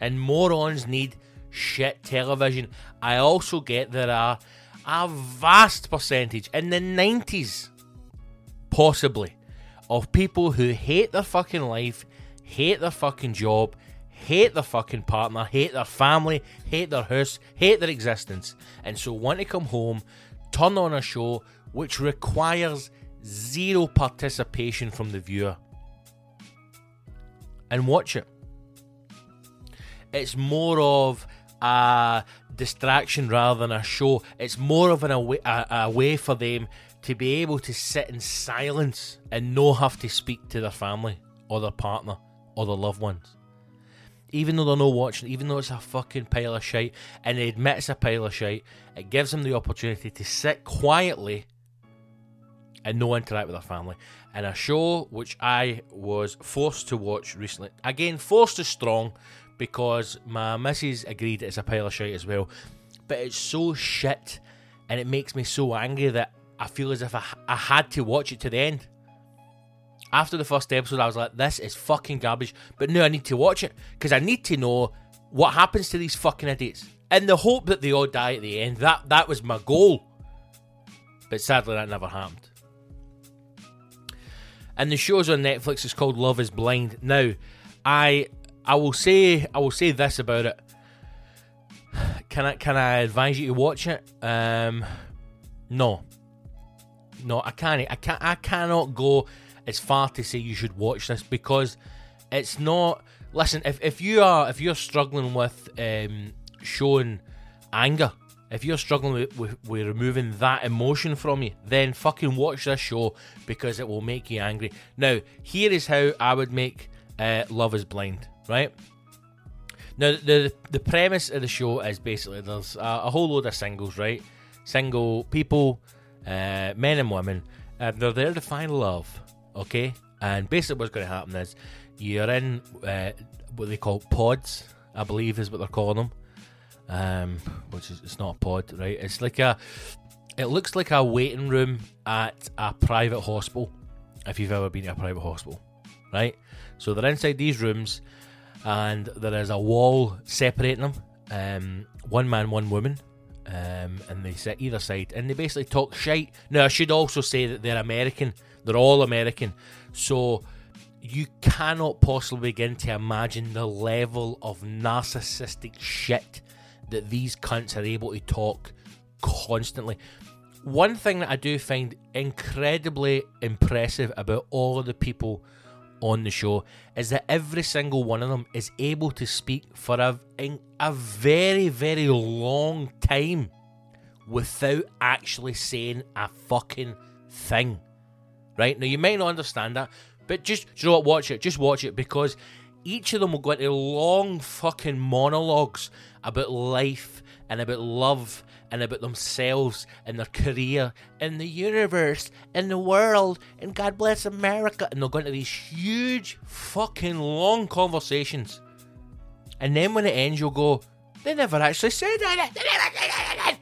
And morons need shit television. I also get there are a vast percentage in the 90s, possibly, of people who hate their fucking life, hate their fucking job, hate their fucking partner, hate their family, hate their house, hate their existence, and so want to come home, turn on a show which requires zero participation from the viewer and watch it. It's more of a distraction rather than a show. It's more of an a way, a, a way for them to be able to sit in silence and not have to speak to their family or their partner or their loved ones. Even though they're not watching, even though it's a fucking pile of shite, and they admit it's a pile of shite, it gives them the opportunity to sit quietly and no interact with their family. And a show which I was forced to watch recently, again, forced is strong because my missus agreed it's a pile of shit as well. But it's so shit and it makes me so angry that I feel as if I, I had to watch it to the end. After the first episode, I was like, this is fucking garbage. But now I need to watch it because I need to know what happens to these fucking idiots. In the hope that they all die at the end. That that was my goal. But sadly, that never happened. And the show's on Netflix. It's called Love Is Blind. Now, I I will say I will say this about it. Can I can I advise you to watch it? Um, no, no, I can't. I can't. I cannot go as far to say you should watch this because it's not. Listen, if, if you are if you're struggling with um, showing anger, if you're struggling with, with, with removing that emotion from you, then fucking watch this show because it will make you angry. Now, here is how I would make uh, Love Is Blind right? Now, the the premise of the show is basically there's a, a whole load of singles, right? Single people, uh, men and women, and they're there to find love, okay? And basically, what's going to happen is you're in uh, what they call pods, I believe is what they're calling them. Um, which is it's not a pod, right? It's like a, it looks like a waiting room at a private hospital. If you've ever been to a private hospital, right? So they're inside these rooms and there is a wall separating them. Um, one man, one woman, um, and they sit either side, and they basically talk shite. Now, I should also say that they're American; they're all American, so you cannot possibly begin to imagine the level of narcissistic shit that these cunts are able to talk constantly. One thing that I do find incredibly impressive about all of the people on the show is that every single one of them is able to speak for a, a very, very long time without actually saying a fucking thing. Right? Now, you might not understand that, but just, you know what, watch it. Just watch it because each of them will go into long fucking monologues about life and about love and about themselves and their career and the universe and the world and God bless America. And they'll go into these huge fucking long conversations. And then when it ends, you'll go, they never actually said anything.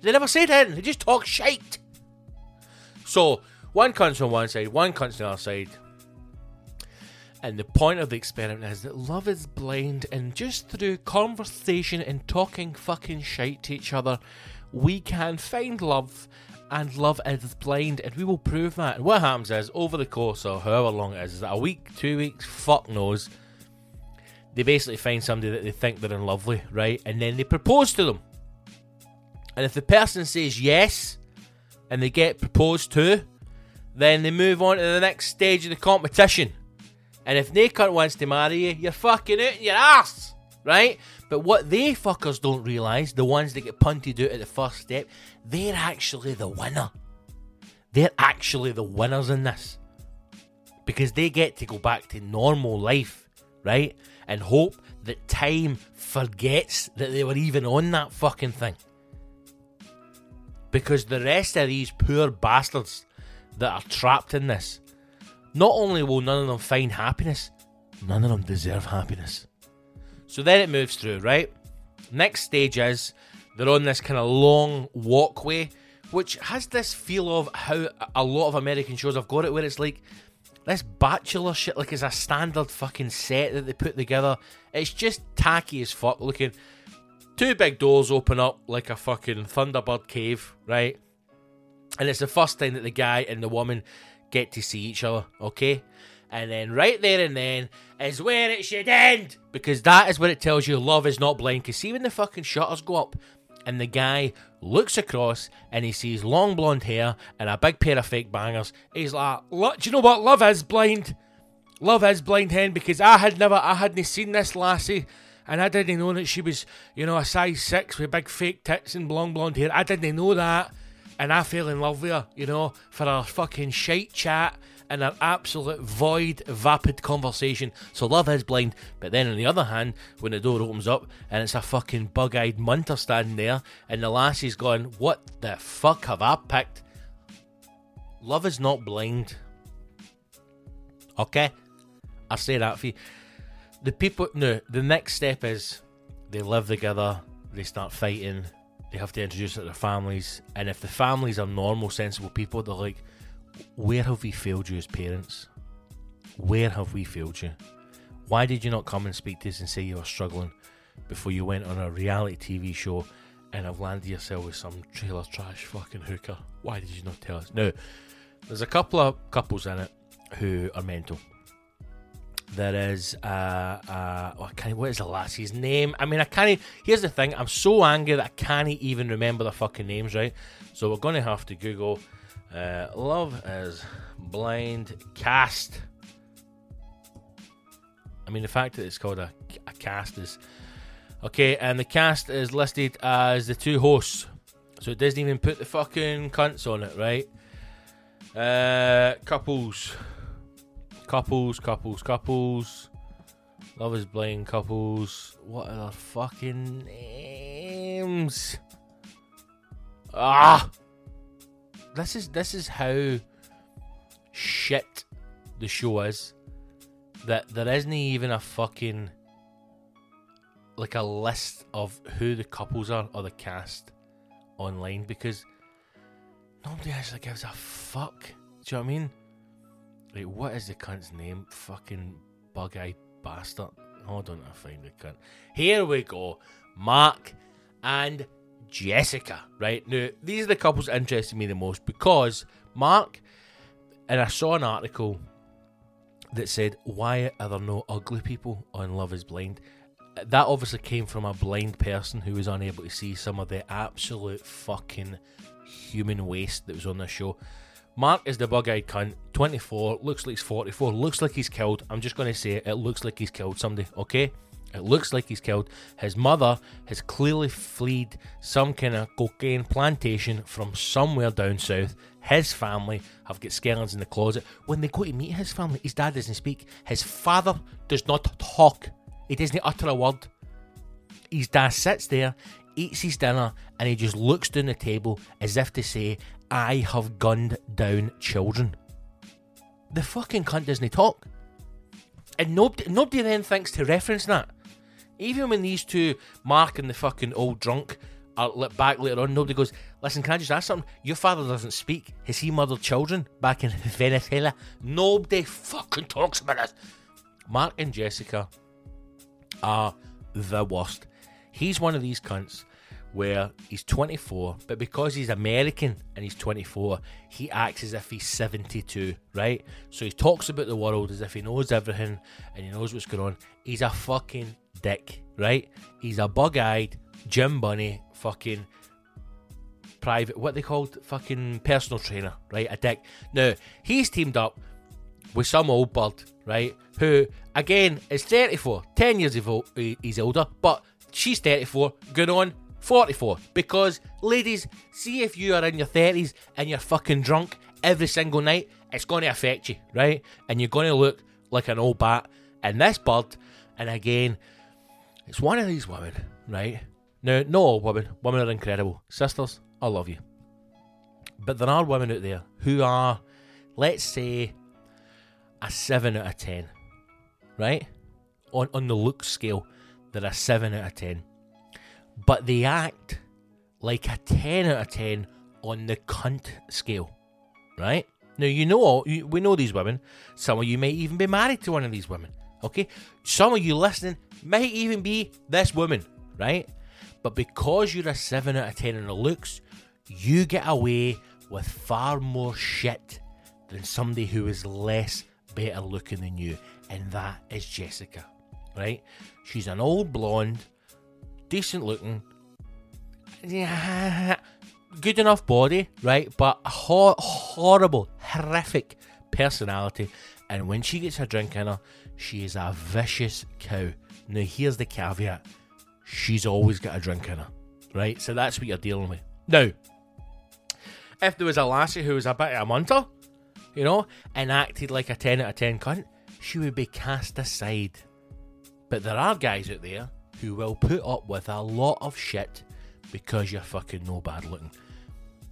They never, said it. They just talk shite. So, one cunt's on one side, one cunt's on the other side. And the point of the experiment is that love is blind, and just through conversation and talking fucking shite to each other, we can find love, and love is blind, and we will prove that. And what happens is, over the course of however long it is, is that a week, two weeks, fuck knows, they basically find somebody that they think they're in love with, right? And then they propose to them. And if the person says yes, and they get proposed to, then they move on to the next stage of the competition. And if they cunt wants to marry you, you're fucking out in your ass, right? But what they fuckers don't realise, the ones that get punted out at the first step, they're actually the winner. They're actually the winners in this. Because they get to go back to normal life, right? And hope that time forgets that they were even on that fucking thing. Because the rest of these poor bastards that are trapped in this, not only will none of them find happiness, none of them deserve happiness. So then it moves through, right? Next stage is they're on this kind of long walkway, which has this feel of how a lot of American shows have got it, where it's like this bachelor shit, like it's a standard fucking set that they put together. It's just tacky as fuck looking. two big doors open up like a fucking Thunderbird cave, right? And it's the first time that the guy and the woman get to see each other, okay? And then right there and then is where it should end. Because that is what it tells you love is not blind. Because see when the fucking shutters go up and the guy looks across and he sees long blonde hair and a big pair of fake bangers, he's like, do you know what? Love is blind. Love is blind hen because I had never, I hadn't seen this lassie. And I didn't know that she was, you know, a size six with big fake tits and long blonde hair. I didn't know that. And I fell in love with her, you know, for our fucking shite chat and our absolute void, vapid conversation. So love is blind. But then on the other hand, when the door opens up and it's a fucking bug eyed munter standing there and the lassie's going, What the fuck have I picked? Love is not blind. Okay? I say that for you. The people, no, the next step is they live together, they start fighting, they have to introduce it to their families, and if the families are normal, sensible people, they're like, where have we failed you as parents? Where have we failed you? Why did you not come and speak to us and say you were struggling before you went on a reality TV show and have landed yourself with some trailer trash fucking hooker? Why did you not tell us? Now, there's a couple of couples in it who are mental. There is, uh, uh, what is the lassie's name? I mean, I can't. Here's the thing: I'm so angry that I can't even remember the fucking names, right? So we're to have to Google uh, "Love is Blind" cast. I mean, the fact that it's called a, a cast is okay, and the cast is listed as the two hosts, so it doesn't even put the fucking cunts on it, right? Uh, couples, couples, couples, couples. Love is blind couples. What are their fucking names? Ah, this is this is how shit the show is. That there isn't even a fucking like a list of who the couples are or the cast online because nobody actually gives a fuck. Do you know what I mean? Like, what is the cunt's name? Fucking bug eyed bastard. Hold on, I find the cunt. Here we go. Mark and Jessica. Right now, these are the couples that interested me the most because Mark, and I saw an article that said, Why are there no ugly people on Love is Blind? That obviously came from a blind person who was unable to see some of the absolute fucking human waste that was on this show. Mark is the bug eyed cunt, 24, looks like he's 44, looks like he's killed. I'm just going to say it, it looks like he's killed somebody, okay? It looks like he's killed. His mother has clearly fled some kind of cocaine plantation from somewhere down south. His family have got skeletons in the closet. When they go to meet his family, his dad doesn't speak. His father does not talk. He doesn't utter a word. His dad sits there, eats his dinner, and he just looks down the table as if to say, I have gunned down children. The fucking cunt doesn't talk. And nobody, nobody then thinks to reference that. Even when these two, Mark and the fucking old drunk, are back later on, nobody goes, Listen, can I just ask something? Your father doesn't speak. Has he murdered children back in Venezuela? Nobody fucking talks about it. Mark and Jessica are the worst. He's one of these cunts where he's 24, but because he's American and he's 24, he acts as if he's 72, right? So he talks about the world as if he knows everything and he knows what's going on. He's a fucking dick, right? He's a bug eyed, gym bunny, fucking private, what they called? Fucking personal trainer, right? A dick. Now, he's teamed up with some old bird, right? Who, again, is 34, 10 years ago, he's older, but she's 34, going on 44. Because, ladies, see if you are in your 30s and you're fucking drunk every single night, it's going to affect you, right? And you're going to look like an old bat. And this bird, and again, it's one of these women, right? Now, not all women. Women are incredible. Sisters, I love you. But there are women out there who are, let's say, a 7 out of 10, right? On, on the look scale, they're a 7 out of 10. But they act like a 10 out of 10 on the cunt scale, right? Now, you know, we know these women. Some of you may even be married to one of these women, okay? Some of you listening might even be this woman, right? But because you're a 7 out of 10 in the looks, you get away with far more shit than somebody who is less better looking than you. And that is Jessica, right? She's an old blonde, decent looking, yeah, good enough body, right? But hor- horrible, horrific personality. And when she gets her drink in her, she is a vicious cow. Now, here's the caveat she's always got a drink in her, right? So that's what you're dealing with. Now, if there was a lassie who was a bit of a munter, you know, and acted like a 10 out of 10 cunt, she would be cast aside. But there are guys out there who will put up with a lot of shit because you're fucking no bad looking.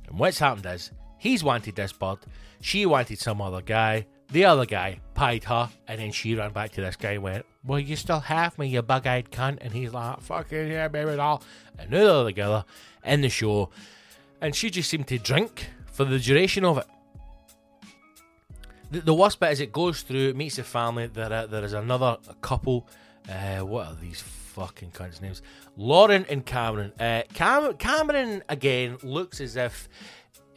And what's happened is, he's wanted this bird, she wanted some other guy, the other guy pied her, and then she ran back to this guy and went, Well, you still have me, you bug eyed cunt. And he's like, Fucking yeah, baby doll. And now they're together in the show, and she just seemed to drink for the duration of it. The, the worst bit is it goes through, meets the family. There, there is another couple. Uh, what are these fucking cunts' names? Lauren and Cameron. Uh, Cam- Cameron again looks as if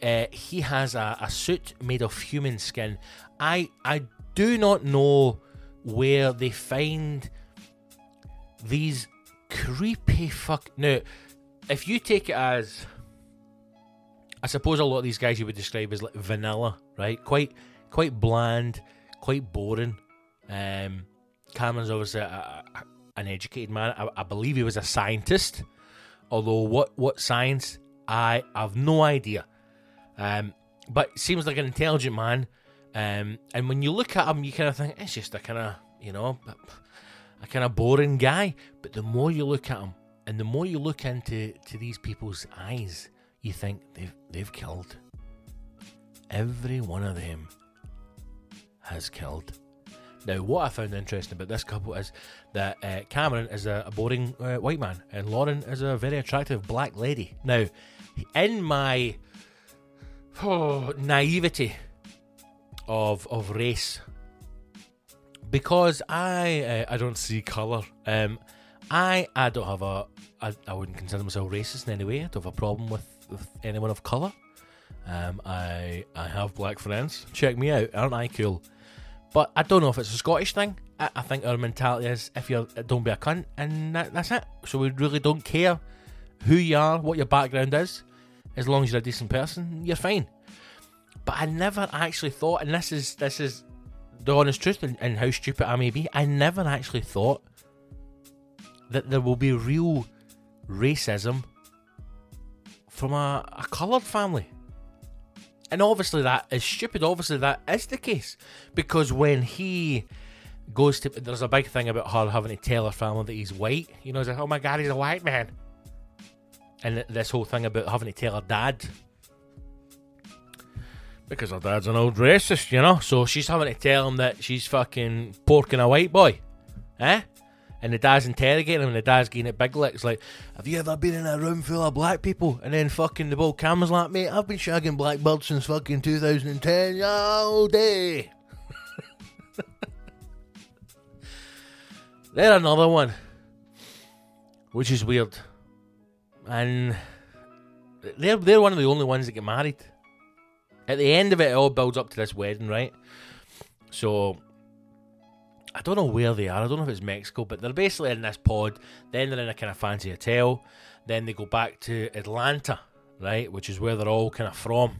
uh, he has a, a suit made of human skin. I I do not know where they find these creepy fuck. Now, if you take it as, I suppose a lot of these guys you would describe as like vanilla, right? Quite quite bland, quite boring. Um, Cameron's obviously a, a, an educated man. I, I, believe he was a scientist, although what what science I have no idea. Um, but seems like an intelligent man. Um, and when you look at him, you kind of think it's just a kind of you know a kind of boring guy. But the more you look at him, and the more you look into to these people's eyes, you think they've they've killed. Every one of them has killed. Now, what I found interesting about this couple is that uh, Cameron is a, a boring uh, white man and Lauren is a very attractive black lady. Now, in my oh, naivety of of race, because I uh, I don't see color. Um, I I don't have a I, I wouldn't consider myself racist in any way. I don't have a problem with, with anyone of color. Um, I I have black friends. Check me out, aren't I cool? But I don't know if it's a Scottish thing. I, I think our mentality is if you're don't be a cunt, and that, that's it. So we really don't care who you are, what your background is, as long as you're a decent person, you're fine. But I never actually thought, and this is this is the honest truth, and, and how stupid I may be. I never actually thought that there will be real racism from a, a coloured family. And obviously that is stupid. Obviously that is the case. Because when he goes to there's a big thing about her having to tell her family that he's white. You know, like, Oh my god, he's a white man. And this whole thing about having to tell her dad. Because her dad's an old racist, you know? So she's having to tell him that she's fucking porking a white boy. Eh? And the dad's interrogating him, and the dad's getting it big licks like, Have you ever been in a room full of black people? And then fucking the old Cameron's like, Mate, I've been shagging black blackbirds since fucking 2010 all day. They're another one, which is weird. And they're, they're one of the only ones that get married. At the end of it, it all builds up to this wedding, right? So I don't know where they are. I don't know if it's Mexico, but they're basically in this pod. Then they're in a kind of fancy hotel. Then they go back to Atlanta, right, which is where they're all kind of from.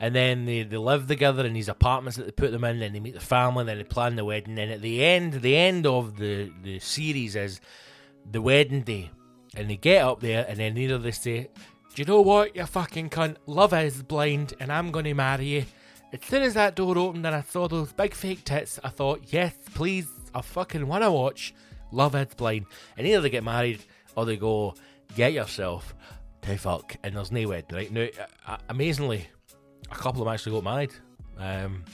And then they, they live together in these apartments that they put them in. Then they meet the family. Then they plan the wedding. And at the end, the end of the the series is the wedding day, and they get up there, and then either they say, "Do you know what, you fucking cunt? Love is blind, and I'm to marry you." As soon as that door opened and I saw those big fake tits, I thought, yes, please, I fucking want to watch Love Is Blind. And either they get married or they go, get yourself to fuck. And there's no wedding, right? Now, amazingly, a couple of them actually got married. Um,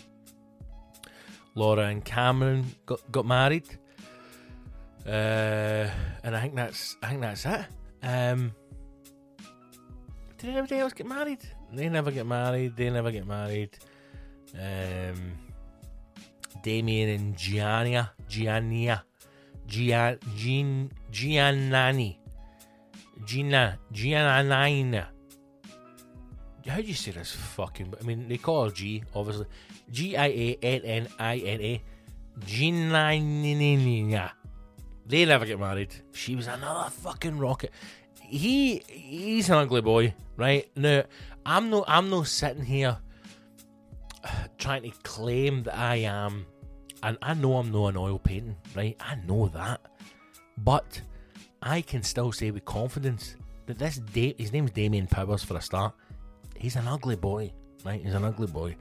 Laura and Cameron got, got married. Uh, and I think that's I think that's it. Um, did anybody else get married? They never get married. They never get married um, Damian and Giannia, Giannia, Gian, Gian, Giannani. Gina, Giannina. How do you say this fucking? I mean, they call her G, obviously. G I A N N I N A. Giannina. They never get married. She was another fucking rocket. He he's an ugly boy, right? Now, I'm no I'm no sitting here trying to claim that I am and I know I'm no an oil painting, right? I know that. But I can still say with confidence that this da- his name's Damian Powers for a start. He's an ugly boy, right? He's an ugly boy.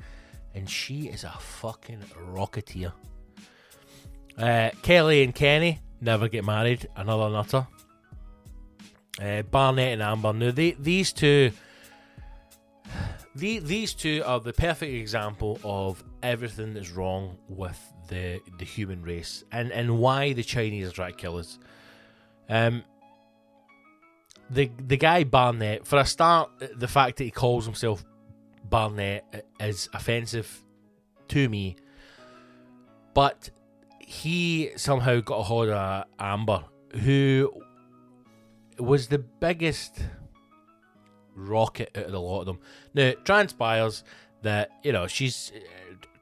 And she is a fucking rocketeer. Uh, Kelly and Kenny never get married. Another nutter. Uh, Barnett and Amber. Now, they, these two. The, these two are the perfect example of everything that's wrong with the the human race and, and why the Chinese are trying to kill us. Um, the the guy Barnett, for a start, the fact that he calls himself Barnett is offensive to me, but he somehow got a hold of Amber, who was the biggest rocket out of the lot of them. Now, it transpires that, you know, she's. Uh,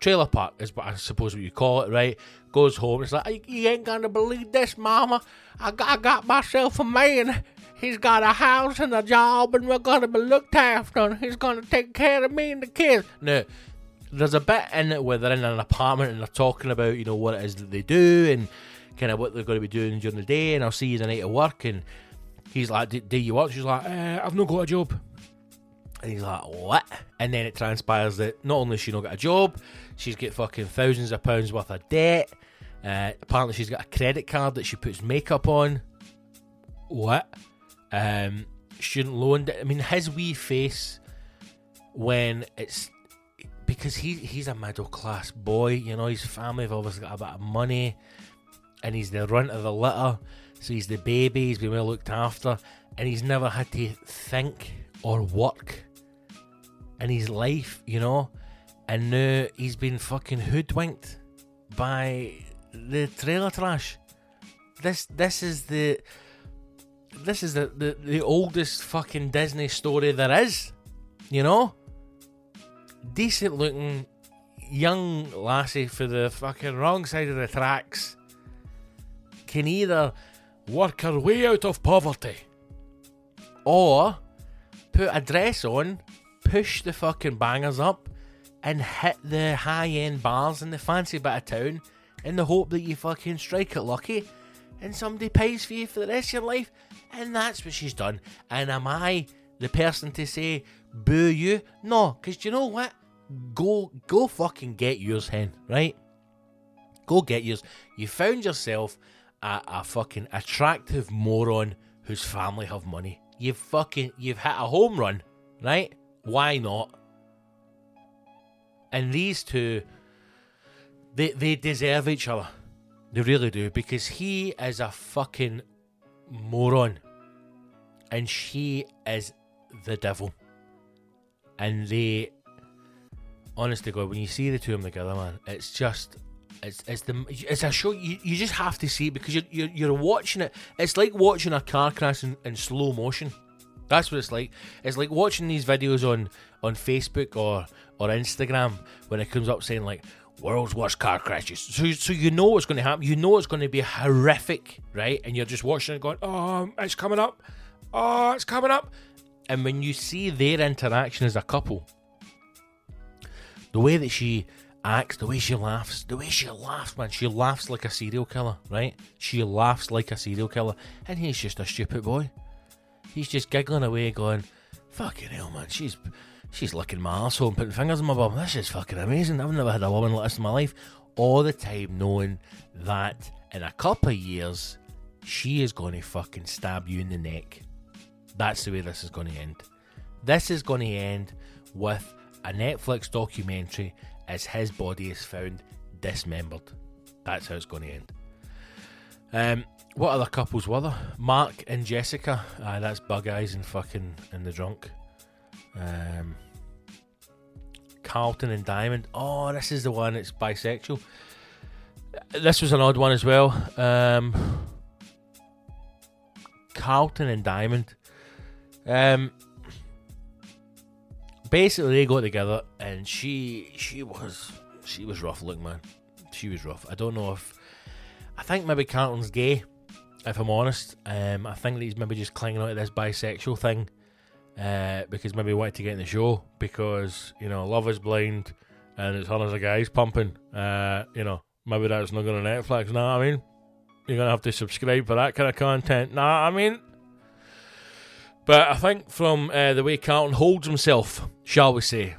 trailer park is what I suppose what you call it, right? Goes home, it's like, you ain't gonna believe this, mama. I got, I got myself a man. He's got a house and a job, and we're gonna be looked after. And he's gonna take care of me and the kids. Now, there's a bit in it where they're in an apartment and they're talking about, you know, what it is that they do and kind of what they're going to be doing during the day. And I'll see you the night at work. And he's like, Do you work? She's like, uh, I've not got a job. And he's like, what? And then it transpires that not only she not got a job, she's got fucking thousands of pounds worth of debt. Uh, apparently, she's got a credit card that she puts makeup on. What? Um, student loan. I mean, his wee face when it's because he he's a middle class boy. You know, his family have obviously got a bit of money, and he's the runt of the litter. So he's the baby. He's been well looked after, and he's never had to think or work in his life, you know, and now he's been fucking hoodwinked by the trailer trash. This this is the this is the, the, the oldest fucking Disney story there is, you know. Decent looking young lassie for the fucking wrong side of the tracks can either work her way out of poverty or put a dress on push the fucking bangers up and hit the high end bars in the fancy bit of town in the hope that you fucking strike it lucky and somebody pays for you for the rest of your life. And that's what she's done. And am I the person to say boo you? No, because you know what? Go go fucking get yours, hen, right? Go get yours. You found yourself a, a fucking attractive moron whose family have money. You've fucking you've hit a home run, right? Why not? And these two, they they deserve each other. They really do because he is a fucking moron, and she is the devil. And they, honest to God, when you see the two of them together, man, it's just. It's, it's the it's a show you, you just have to see it because you're, you're, you're watching it. It's like watching a car crash in, in slow motion. That's what it's like. It's like watching these videos on on Facebook or or Instagram when it comes up saying like world's worst car crashes. So so you know what's going to happen. You know it's going to be horrific, right? And you're just watching it going, "Oh, it's coming up. Oh, it's coming up." And when you see their interaction as a couple, the way that she acts, the way she laughs, the way she laughs, man, she laughs like a serial killer, right? She laughs like a serial killer, and he's just a stupid boy. He's just giggling away, going, "Fucking hell, man! She's she's licking my asshole and putting fingers in my bum. This is fucking amazing. I've never had a woman like this in my life." All the time, knowing that in a couple of years, she is going to fucking stab you in the neck. That's the way this is going to end. This is going to end with a Netflix documentary as his body is found dismembered. That's how it's going to end. Um, what other couples were there? Mark and Jessica. Uh, that's Bug Eyes and fucking and the drunk. Um, Carlton and Diamond. Oh, this is the one. It's bisexual. This was an odd one as well. Um, Carlton and Diamond. Um, basically, they got together, and she she was she was rough. Look, man, she was rough. I don't know if I think maybe Carlton's gay. If I'm honest, um, I think that he's maybe just clinging on to this bisexual thing uh, because maybe he wanted to get in the show because you know Love is Blind and it's hundreds of guys pumping. Uh, you know, maybe that's not going to Netflix. Nah, I mean, you're gonna have to subscribe for that kind of content. Nah, I mean, but I think from uh, the way Carlton holds himself, shall we say,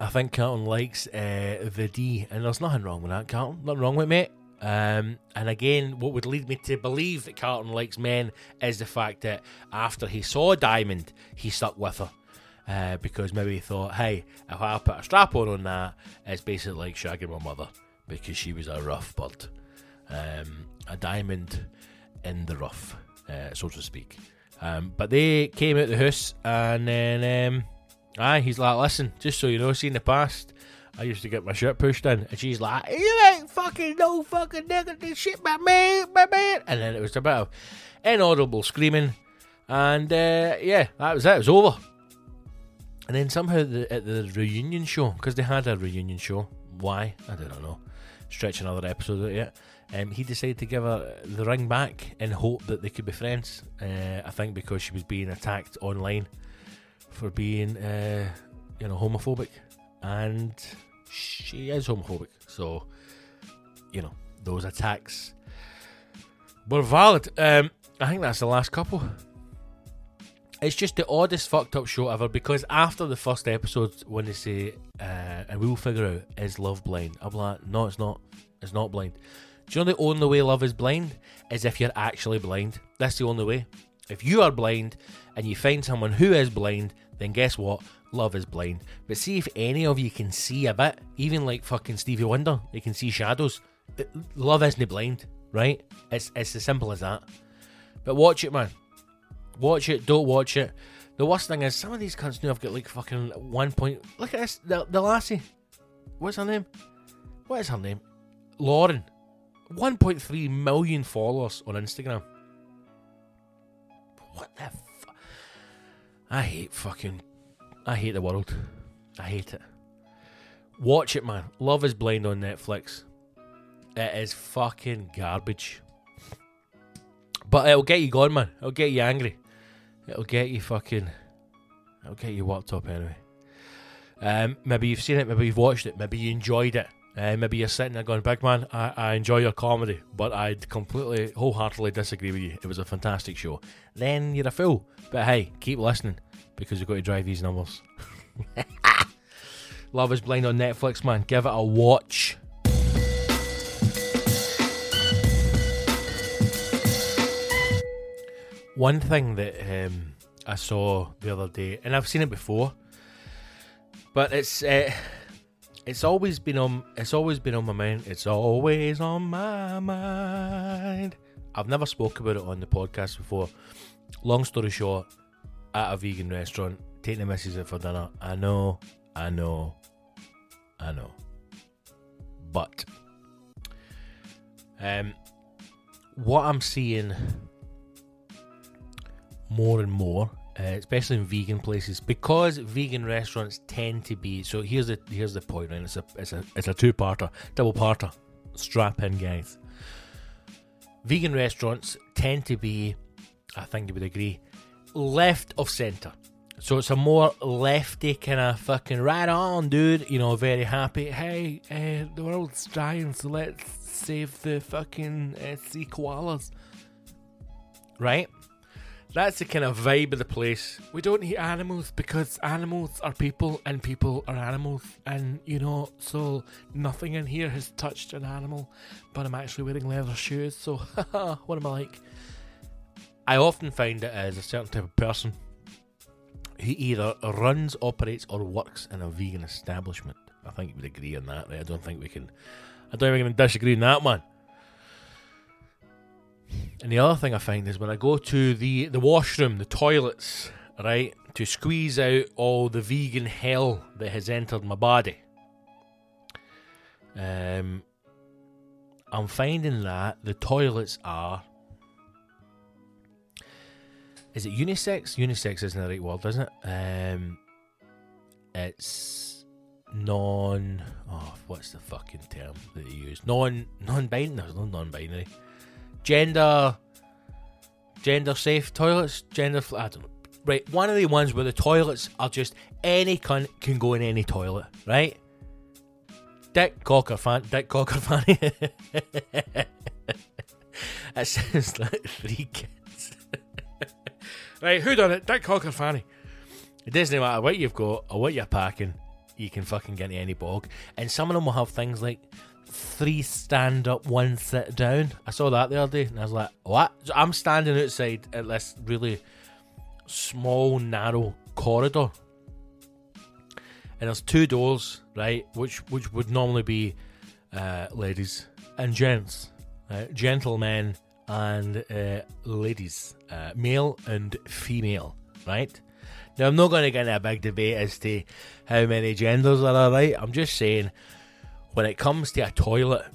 I think Carlton likes uh, the D, and there's nothing wrong with that, Carlton. Nothing wrong with it, mate. Um, and again, what would lead me to believe that Carlton likes men is the fact that after he saw Diamond, he stuck with her. Uh, because maybe he thought, hey, if I put a strap on on that, it's basically like shagging my mother because she was a rough bird. Um, a diamond in the rough, uh, so to speak. Um, but they came out the house and then, um, aye, he's like, listen, just so you know, see in the past, I used to get my shirt pushed in, and she's like, "You ain't fucking no fucking nigga, this shit, my man, my man." And then it was a bit of inaudible screaming, and uh, yeah, that was it. It was over. And then somehow the, at the reunion show, because they had a reunion show, why I don't know. Stretch another episode out yet. Um, he decided to give her the ring back in hope that they could be friends. Uh, I think because she was being attacked online for being, uh, you know, homophobic, and she is homophobic. So, you know, those attacks were valid. Um, I think that's the last couple. It's just the oddest fucked up show ever because after the first episode, when they say, uh, and we'll figure out, is love blind? I'm like, no, it's not. It's not blind. Do you know the only way love is blind is if you're actually blind? That's the only way. If you are blind and you find someone who is blind, then guess what? Love is blind. But see if any of you can see a bit, even like fucking Stevie Wonder, you can see shadows. Love isn't blind, right? It's it's as simple as that. But watch it, man. Watch it. Don't watch it. The worst thing is some of these cunts now have got like fucking one point. Look at this. The, the lassie. What's her name? What is her name? Lauren. 1.3 million followers on Instagram. What the fu- I hate fucking. I hate the world. I hate it. Watch it, man. Love is Blind on Netflix. It is fucking garbage. But it'll get you gone, man. It'll get you angry. It'll get you fucking. It'll get you worked up anyway. Um, maybe you've seen it, maybe you've watched it, maybe you enjoyed it. Uh, maybe you're sitting there going, Big man, I, I enjoy your comedy, but I'd completely, wholeheartedly disagree with you. It was a fantastic show. Then you're a fool. But hey, keep listening because you've got to drive these numbers. Love is Blind on Netflix, man. Give it a watch. One thing that um, I saw the other day, and I've seen it before, but it's uh, it's always been on it's always been on my mind. It's always on my mind. I've never spoke about it on the podcast before. Long story short, at a vegan restaurant, taking the missus out for dinner. I know, I know, I know. But um what I'm seeing more and more, uh, especially in vegan places, because vegan restaurants tend to be. So here's the here's the point, right? It's a it's a it's a two parter, double parter. Strap in, guys. Vegan restaurants tend to be, I think you would agree, left of centre. So it's a more lefty kind of fucking right on, dude. You know, very happy. Hey, uh, the world's dying, so let's save the fucking uh, sea koalas. Right? That's the kind of vibe of the place. We don't eat animals because animals are people and people are animals. And, you know, so nothing in here has touched an animal, but I'm actually wearing leather shoes, so what am I like? I often find it as a certain type of person who either runs, operates, or works in a vegan establishment. I think you would agree on that. Right? I don't think we can. I don't think we can disagree on that, man. And the other thing I find is when I go to the the washroom, the toilets, right, to squeeze out all the vegan hell that has entered my body. Um, I'm finding that the toilets are is it unisex? Unisex isn't the right word, isn't it? Um, it's non. Oh, what's the fucking term that you use? Non non-binary. No, no non-binary. Gender. Gender safe toilets. Gender. I don't know. Right, one of the ones where the toilets are just any cunt can go in any toilet, right? Dick Cocker fan, Dick Cocker fanny. that sounds like three kids. right, who done it? Dick Cocker fanny. It doesn't matter what you've got or what you're packing, you can fucking get into any bog. And some of them will have things like three stand up, one sit down. I saw that the other day and I was like, what? So I'm standing outside at this really small, narrow corridor. And there's two doors, right, which which would normally be uh, ladies and gents, gentlemen and uh, ladies, uh, male and female, right? Now, I'm not going to get in a big debate as to how many genders are there, right? I'm just saying, when it comes to a toilet,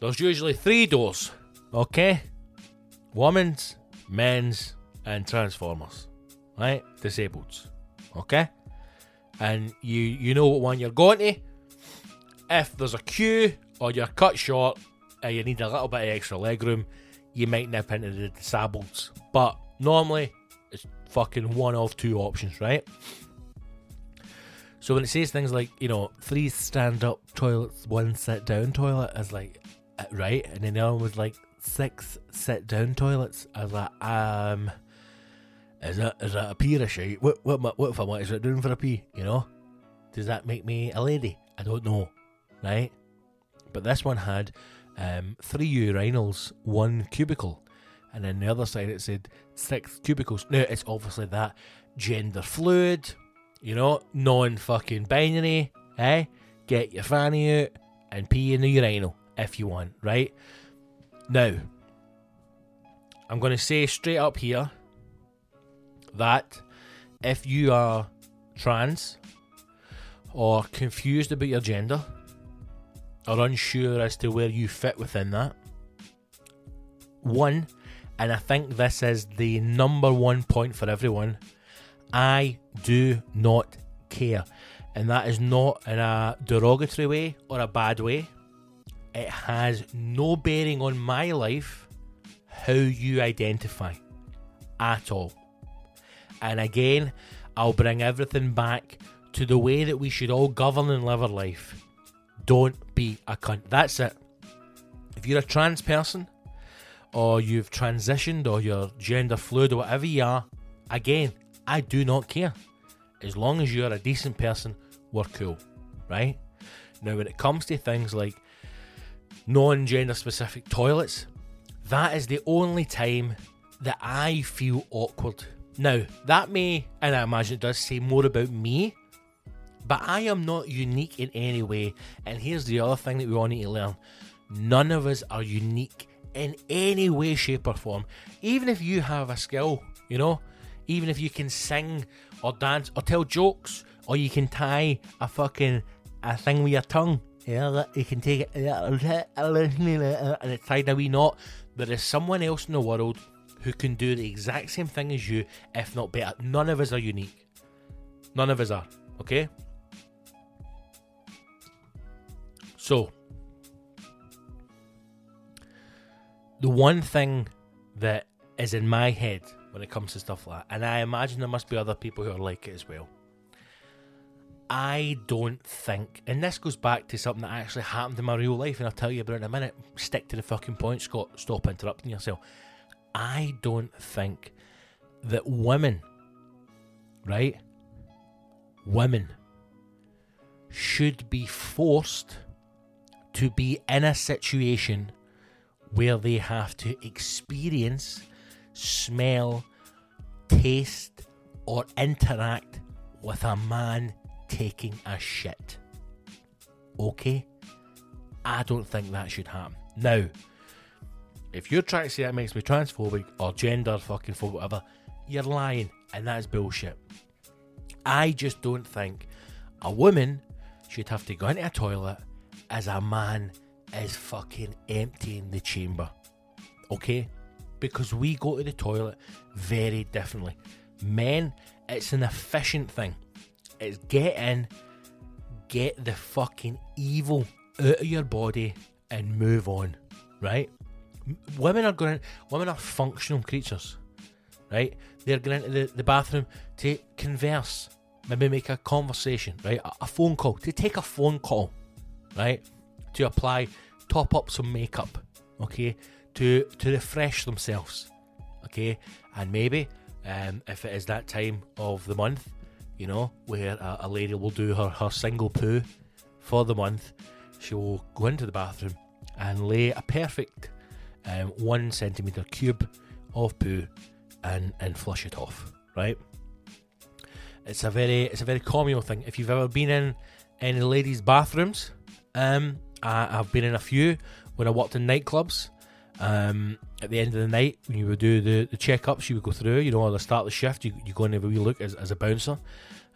there's usually three doors, okay? Women's, men's, and transformers, right? Disableds, okay? And you you know what one you're going to. If there's a queue or you're cut short and you need a little bit of extra leg room, you might nip into the disableds. But normally, it's fucking one of two options, right? So when it says things like, you know, three stand up toilets, one sit down toilet, I was like, uh, right? And then the other one was like six sit down toilets. I was like, um, is that is that a pee or a shite? What what what, what if I want to sit down for a pee? You know, does that make me a lady? I don't know, right? But this one had um, three urinals, one cubicle, and then the other side it said six cubicles. Now it's obviously that gender fluid, you know, non fucking binary. Eh? Get your fanny out and pee in the urinal if you want, right? Now, I'm going to say straight up here that if you are trans or confused about your gender or unsure as to where you fit within that, one, and I think this is the number one point for everyone, I do not care. And that is not in a derogatory way or a bad way. It has no bearing on my life how you identify at all. And again, I'll bring everything back to the way that we should all govern and live our life. Don't be a cunt. That's it. If you're a trans person, or you've transitioned, or you're gender fluid, or whatever you are, again, I do not care. As long as you're a decent person, we're cool, right? Now, when it comes to things like non gender specific toilets, that is the only time that I feel awkward now, that may, and I imagine it does say more about me, but I am not unique in any way. And here's the other thing that we all need to learn none of us are unique in any way, shape, or form. Even if you have a skill, you know, even if you can sing or dance or tell jokes, or you can tie a fucking a thing with your tongue. Yeah, you can take it and it's tied a wee knot. There is someone else in the world who can do the exact same thing as you, if not better. None of us are unique. None of us are. Okay? So, the one thing that is in my head when it comes to stuff like that, and I imagine there must be other people who are like it as well. I don't think, and this goes back to something that actually happened in my real life, and I'll tell you about it in a minute. Stick to the fucking point, Scott. Stop interrupting yourself. I don't think that women, right? Women should be forced to be in a situation where they have to experience, smell, taste, or interact with a man taking a shit. Okay? I don't think that should happen. Now, if you're trying to say that makes me transphobic or gender fucking for whatever, you're lying, and that's bullshit. I just don't think a woman should have to go into a toilet as a man is fucking emptying the chamber. Okay? Because we go to the toilet very differently. Men, it's an efficient thing. It's get in, get the fucking evil out of your body, and move on. Right? Women are going. Women are functional creatures. Right? They're going into the, the bathroom to converse, maybe make a conversation. Right? A, a phone call to take a phone call. Right? To apply, top up some makeup. Okay? To to refresh themselves. Okay? And maybe um, if it is that time of the month, you know, where a, a lady will do her, her single poo for the month, she will go into the bathroom and lay a perfect um, one centimeter cube of poo and, and flush it off, right? It's a very it's a very communal thing. If you've ever been in any ladies' bathrooms, um, I, I've been in a few when I worked in nightclubs. Um, at the end of the night, when you would do the, the checkups, you would go through, you know, at the start of the shift, you, you go and have a wee look as, as a bouncer.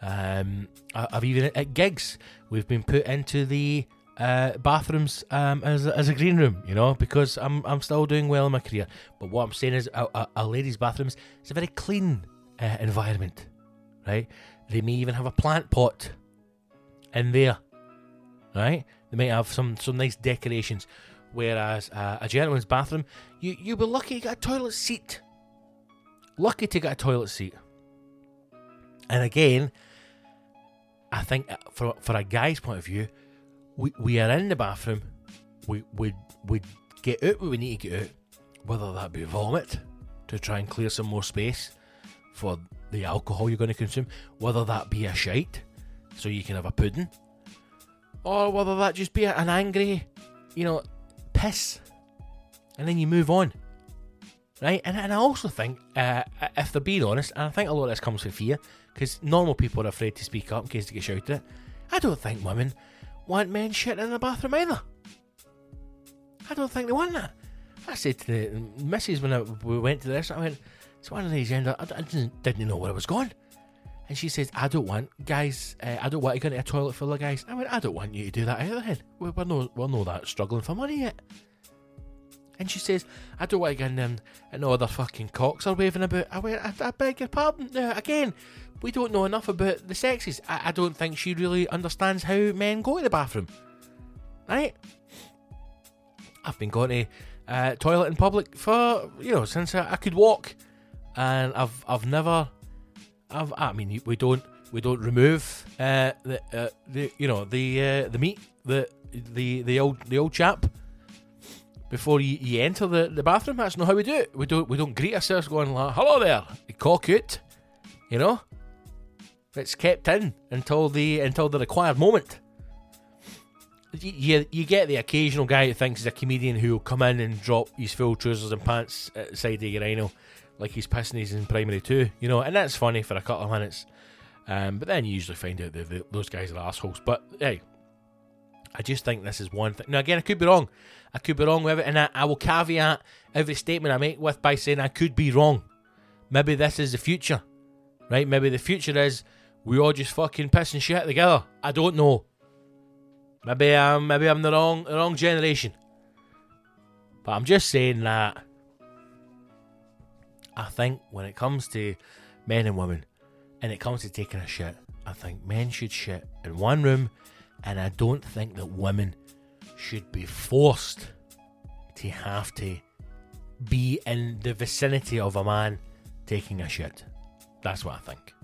Um, I, I've even at gigs, we've been put into the uh, bathrooms um, as, as a green room, you know, because I'm, I'm still doing well in my career. But what I'm saying is, a, a, a ladies' bathrooms is a very clean uh, environment, right? They may even have a plant pot in there, right? They may have some, some nice decorations. Whereas uh, a gentleman's bathroom, you you be lucky to get a toilet seat. Lucky to get a toilet seat. And again, I think uh, for for a guy's point of view, we, we are in the bathroom, we we we get out what we need to get out, whether that be vomit to try and clear some more space for the alcohol you're going to consume, whether that be a shite so you can have a pudding, or whether that just be an angry, you know, piss, and then you move on. Right, and, and I also think, uh, if they're being honest, and I think a lot of this comes from fear, because normal people are afraid to speak up in case they get shouted at. I don't think women want men shitting in the bathroom either. I don't think they want that. I said to the missus when I, we went to this, I went, it's one of these end. I, I didn't, didn't know where I was going. And she says, I don't want guys, uh, I don't want to go into a toilet full of guys. I went, I don't want you to do that either, then. We're, we're, no, we're no that struggling for money yet. And she says, I don't want to get in and, and other fucking cocks are waving about. I went, I, I beg your pardon. Now, again, we don't know enough about the sexes. I, I don't think she really understands how men go to the bathroom. Right? I've been going to uh, toilet in public for, you know, since I, I could walk. And I've I've never I've, I mean, we don't we don't remove uh, the uh, the you know the uh, the meat the the the old the old chap before you, you enter the, the bathroom. That's not how we do it. We don't we don't greet ourselves going like "Hello there, you cock it," you know. It's kept in until the until the required moment. You, you, get the occasional guy who thinks he's a comedian who will come in and drop his full trousers and pants at the side of your rhino like he's pissing he's in primary two, you know, and that's funny for a couple of minutes. Um, but then you usually find out that those guys are assholes. But hey, I just think this is one thing. Now, again, I could be wrong. I could be wrong with it, and I, I will caveat every statement I make with by saying I could be wrong. Maybe this is the future, right? Maybe the future is we all just fucking piss and shit together. I don't know. Maybe I'm maybe I'm the wrong the wrong generation. But I'm just saying that I think when it comes to men and women, and it comes to taking a shit, I think men should shit in one room, and I don't think that women should be forced to have to be in the vicinity of a man taking a shit. That's what I think.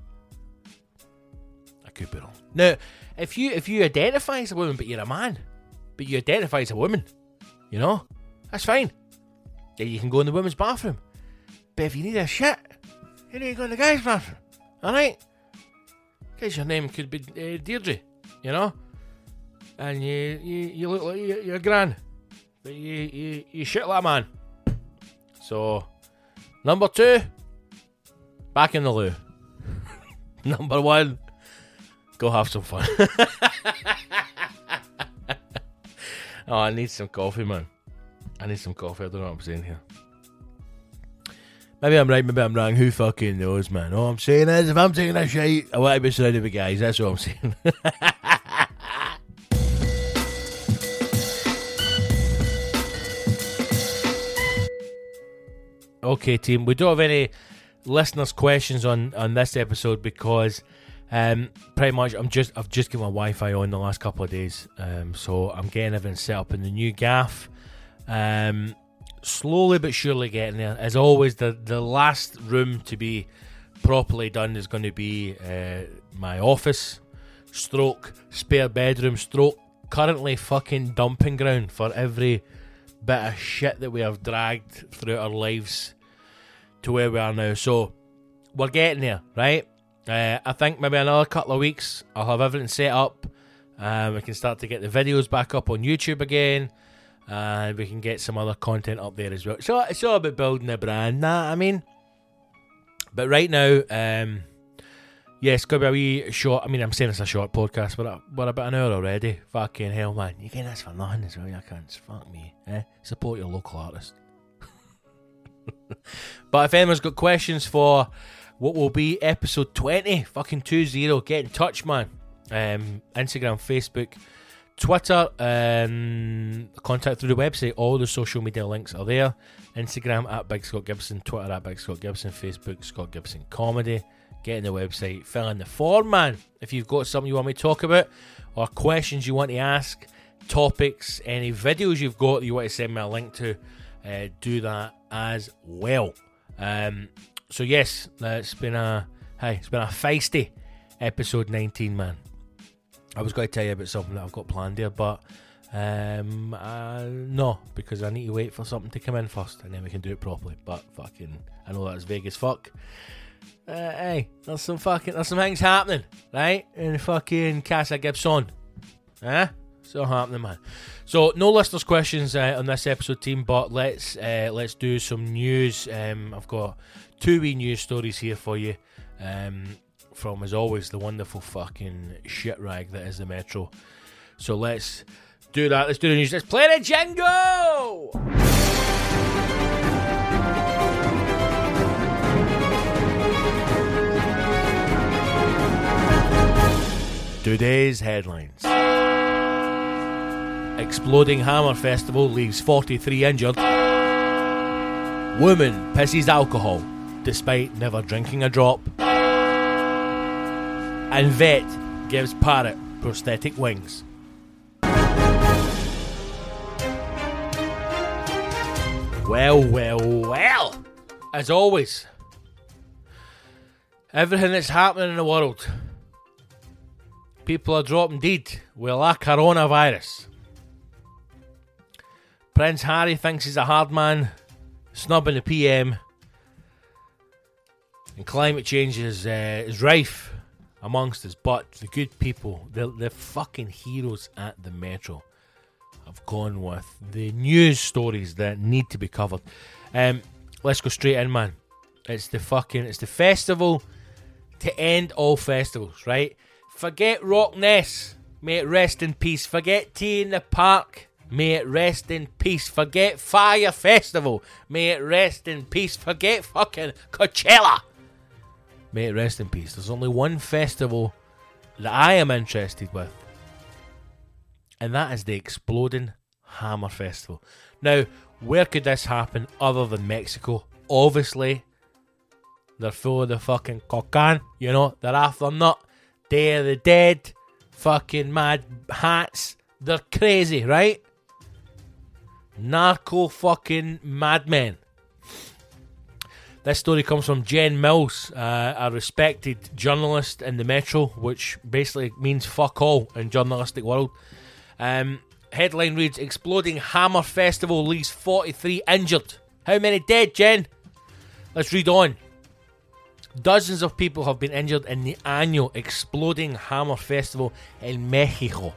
I could be wrong. Now, if you if you identify as a woman but you're a man, but you identify as a woman, you know, that's fine. Yeah, you can go in the women's bathroom. But if you need a shit, you need to go in the guy's bathroom. Alright? Because your name could be uh, Deirdre, you know? And you, you, you look like you're, you're grand. But you, you, you shit like a man. So, number two, back in the loo. number one, go have some fun. oh, I need some coffee, man. I need some coffee. I don't know what I'm saying here. Maybe I'm right, maybe I'm wrong. Who fucking knows, man? All I'm saying is, if I'm taking a shite, I want to be surrounded with guys. That's what I'm saying. Okay, team. We don't have any listeners' questions on on this episode because um, pretty much I'm just I've just got my Wi-Fi on the last couple of days, um, so I'm getting everything set up in the new gaff. Um, slowly but surely getting there. As always, the the last room to be properly done is going to be uh, my office, stroke spare bedroom, stroke currently fucking dumping ground for every bit of shit that we have dragged throughout our lives to where we are now. So we're getting there, right? Uh, I think maybe another couple of weeks I'll have everything set up. Um, we can start to get the videos back up on YouTube again, and we can get some other content up there as well. So it's all about building a brand. Nah, I mean, but right now, um, yeah, it's gonna be a wee short. I mean, I'm saying it's a short podcast, but we're, about an hour already. Fucking hell, man! You get this for nothing as well. You can't. Fuck me. Eh? Support your local artist. but if anyone's got questions for what will be episode 20, fucking 20, get in touch, man. Um, Instagram, Facebook, Twitter, um, contact through the website. All the social media links are there. Instagram at Big Scott Gibson, Twitter at Big Scott Gibson, Facebook Scott Gibson Comedy. Get in the website, fill in the form, man. If you've got something you want me to talk about or questions you want to ask, topics, any videos you've got that you want to send me a link to, uh, do that as well. Um, so yes, uh, it's been a hey, it's been a feisty episode 19, man. I was going to tell you about something that I've got planned here, but um, uh, no, because I need to wait for something to come in first, and then we can do it properly. But fucking, I know that's vague as fuck. Uh, hey, there's some fucking, there's some things happening, right? In fucking Casa Gibson, eh? So happening, man. So no listeners' questions uh, on this episode, team. But let's uh, let's do some news. Um, I've got two wee news stories here for you. Um, from as always the wonderful fucking shit rag that is the Metro. So let's do that. Let's do the news. Let's play the jingle. Today's headlines. Exploding Hammer Festival leaves 43 injured. Woman pisses alcohol despite never drinking a drop. And vet gives parrot prosthetic wings. Well, well, well. As always, everything that's happening in the world, people are dropping dead with a coronavirus. Prince Harry thinks he's a hard man, snubbing the PM, and climate change is, uh, is rife amongst us. But the good people, the, the fucking heroes at the Metro, have gone with the news stories that need to be covered. Um, let's go straight in, man. It's the fucking, it's the festival to end all festivals, right? Forget RockNess, may it rest in peace. Forget T in the Park, may it rest in peace. Forget Fyre Festival, may it rest in peace. Forget fucking Coachella, rest in peace. There's only one festival that I am interested with, and that is the Exploding Hammer Festival. Now, where could this happen other than Mexico? Obviously, they're full of the fucking cocaine, you know, they're after nut. Day of the Dead, fucking mad hats. They're crazy, right? Narco fucking madmen. This story comes from Jen Mills, uh, a respected journalist in the Metro, which basically means fuck all in journalistic world. Um, headline reads: Exploding Hammer Festival leaves 43 injured. How many dead, Jen? Let's read on. Dozens of people have been injured in the annual Exploding Hammer Festival in Mexico.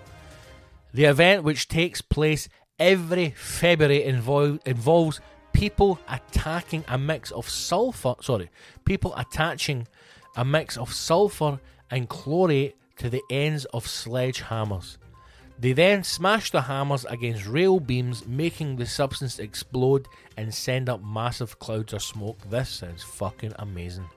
The event, which takes place every February, invol- involves people attacking a mix of sulfur. Sorry, people attaching a mix of sulfur and chlorate to the ends of sledgehammers. They then smash the hammers against rail beams, making the substance explode and send up massive clouds of smoke. This sounds fucking amazing.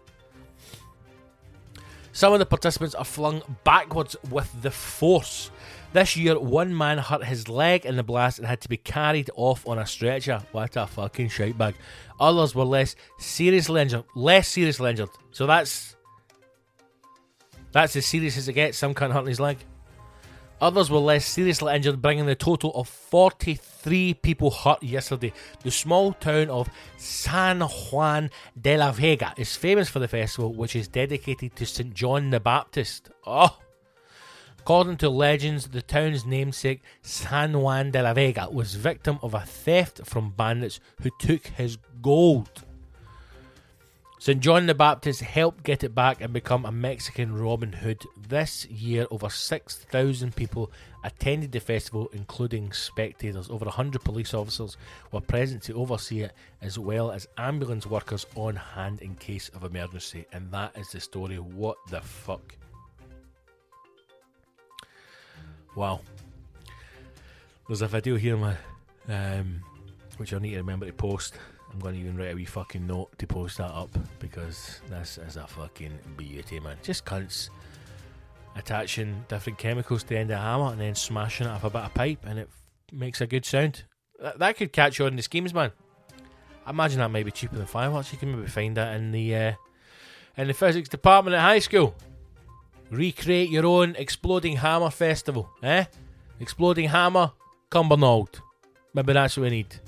Some of the participants are flung backwards with the force. This year, one man hurt his leg in the blast and had to be carried off on a stretcher. What a fucking shite bag. Others were less seriously injured. Less seriously injured. So that's that's as serious as it gets. Some cunt hurting his leg. Others were less seriously injured, bringing the total of 43 people hurt yesterday. The small town of San Juan de la Vega is famous for the festival, which is dedicated to St. John the Baptist. Oh! According to legends, the town's namesake, San Juan de la Vega, was victim of a theft from bandits who took his gold. St. John the Baptist helped get it back and become a Mexican Robin Hood. This year, over 6,000 people attended the festival, including spectators. Over 100 police officers were present to oversee it, as well as ambulance workers on hand in case of emergency. And that is the story. What the fuck? Wow. There's a video here, man, um, which I need to remember to post. I'm going to even write a wee fucking note to post that up because this is a fucking beauty, man. Just cunts attaching different chemicals to the end of a hammer and then smashing it off a bit of pipe and it makes a good sound. That, that could catch on in the schemes, man. I imagine that might be cheaper than fireworks. You can maybe find that in the uh, in the physics department at high school. Recreate your own exploding hammer festival, eh? Exploding hammer, Cumbernauld. Maybe that's what we need.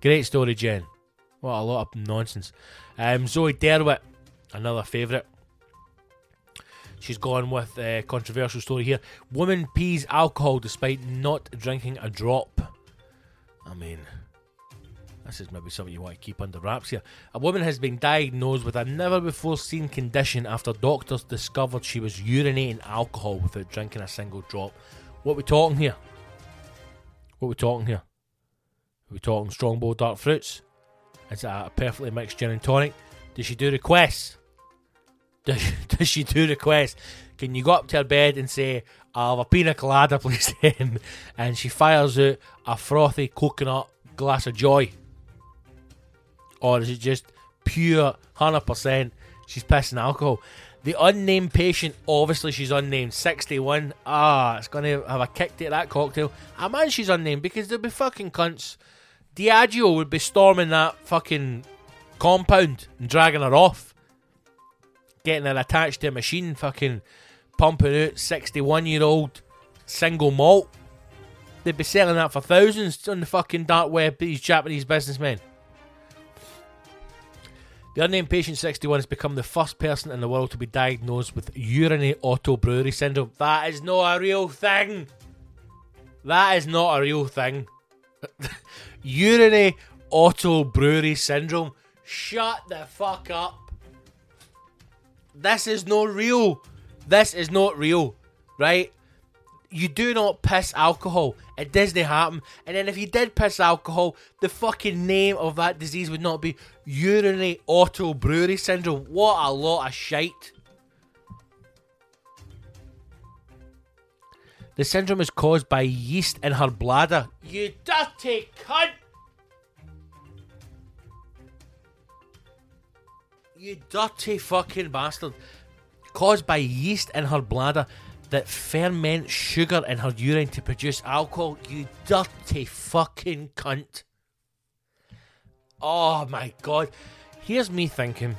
Great story, Jen. What a lot of nonsense. Um, Zoe Derwitt, another favourite. She's gone with a controversial story here. Woman pees alcohol despite not drinking a drop. I mean, this is maybe something you want to keep under wraps here. A woman has been diagnosed with a never before seen condition after doctors discovered she was urinating alcohol without drinking a single drop. What are we talking here? What are we talking here? Are we talking strongbow dark fruits? Is a perfectly mixed gin and tonic? Does she do requests? Does, does she do requests? Can you go up to her bed and say, I'll have a pina colada, please? and she fires out a frothy coconut glass of joy? Or is it just pure 100% she's pissing alcohol? The unnamed patient, obviously she's unnamed, 61. Ah, it's going to have a kick to that cocktail. I man, she's unnamed because there'll be fucking cunts. Diageo would be storming that fucking compound and dragging her off. Getting her attached to a machine, fucking pumping out 61 year old single malt. They'd be selling that for thousands on the fucking dark web, these Japanese businessmen. The unnamed patient 61 has become the first person in the world to be diagnosed with urinary auto brewery syndrome. That is not a real thing. That is not a real thing. urinary auto brewery syndrome. Shut the fuck up. This is not real. This is not real, right? You do not piss alcohol. It doesn't happen. And then if you did piss alcohol, the fucking name of that disease would not be urinary auto brewery syndrome. What a lot of shite. The syndrome is caused by yeast in her bladder. You dirty cunt! You dirty fucking bastard. Caused by yeast in her bladder that ferment sugar in her urine to produce alcohol. You dirty fucking cunt. Oh my god. Here's me thinking.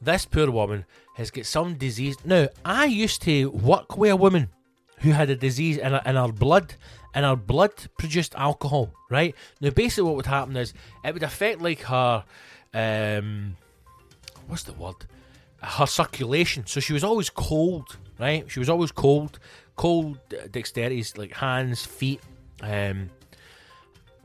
This poor woman has got some disease. Now, I used to work with a woman who had a disease in her, in her blood, and her blood produced alcohol, right? Now, basically, what would happen is it would affect like her, um, what's the word? Her circulation. So she was always cold, right? She was always cold, cold dexterities like hands, feet, um,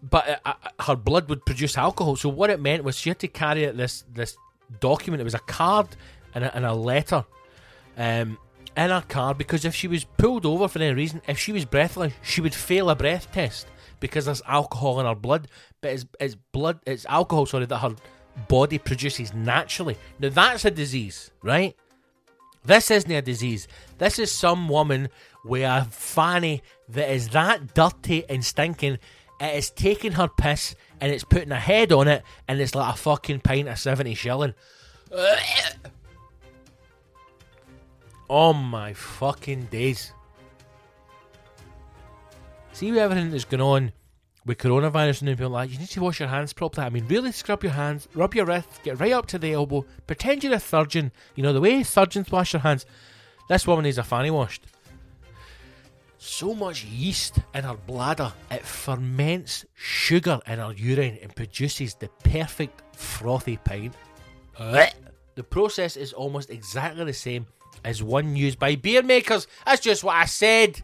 but uh, uh, her blood would produce alcohol. So what it meant was she had to carry this this document. It was a card and a, and a letter um, in her card because if she was pulled over for any reason, if she was breathless, she would fail a breath test because there's alcohol in her blood. But it's, it's blood, it's alcohol, sorry, that her body produces naturally. Now that's a disease, right? This isn't a disease. This is some woman with a fanny that is that dirty and stinking it is taking her piss and it's putting a head on it and it's like a fucking pint of 70 shilling. Oh my fucking days. See everything that's going on with coronavirus and people like, you need to wash your hands properly. I mean, really scrub your hands, rub your wrists, get right up to the elbow, pretend you're a surgeon. You know, the way surgeons wash their hands. This woman is a fanny washed. So much yeast in her bladder, it ferments sugar in her urine and produces the perfect frothy pint. The process is almost exactly the same as one used by beer makers. That's just what I said.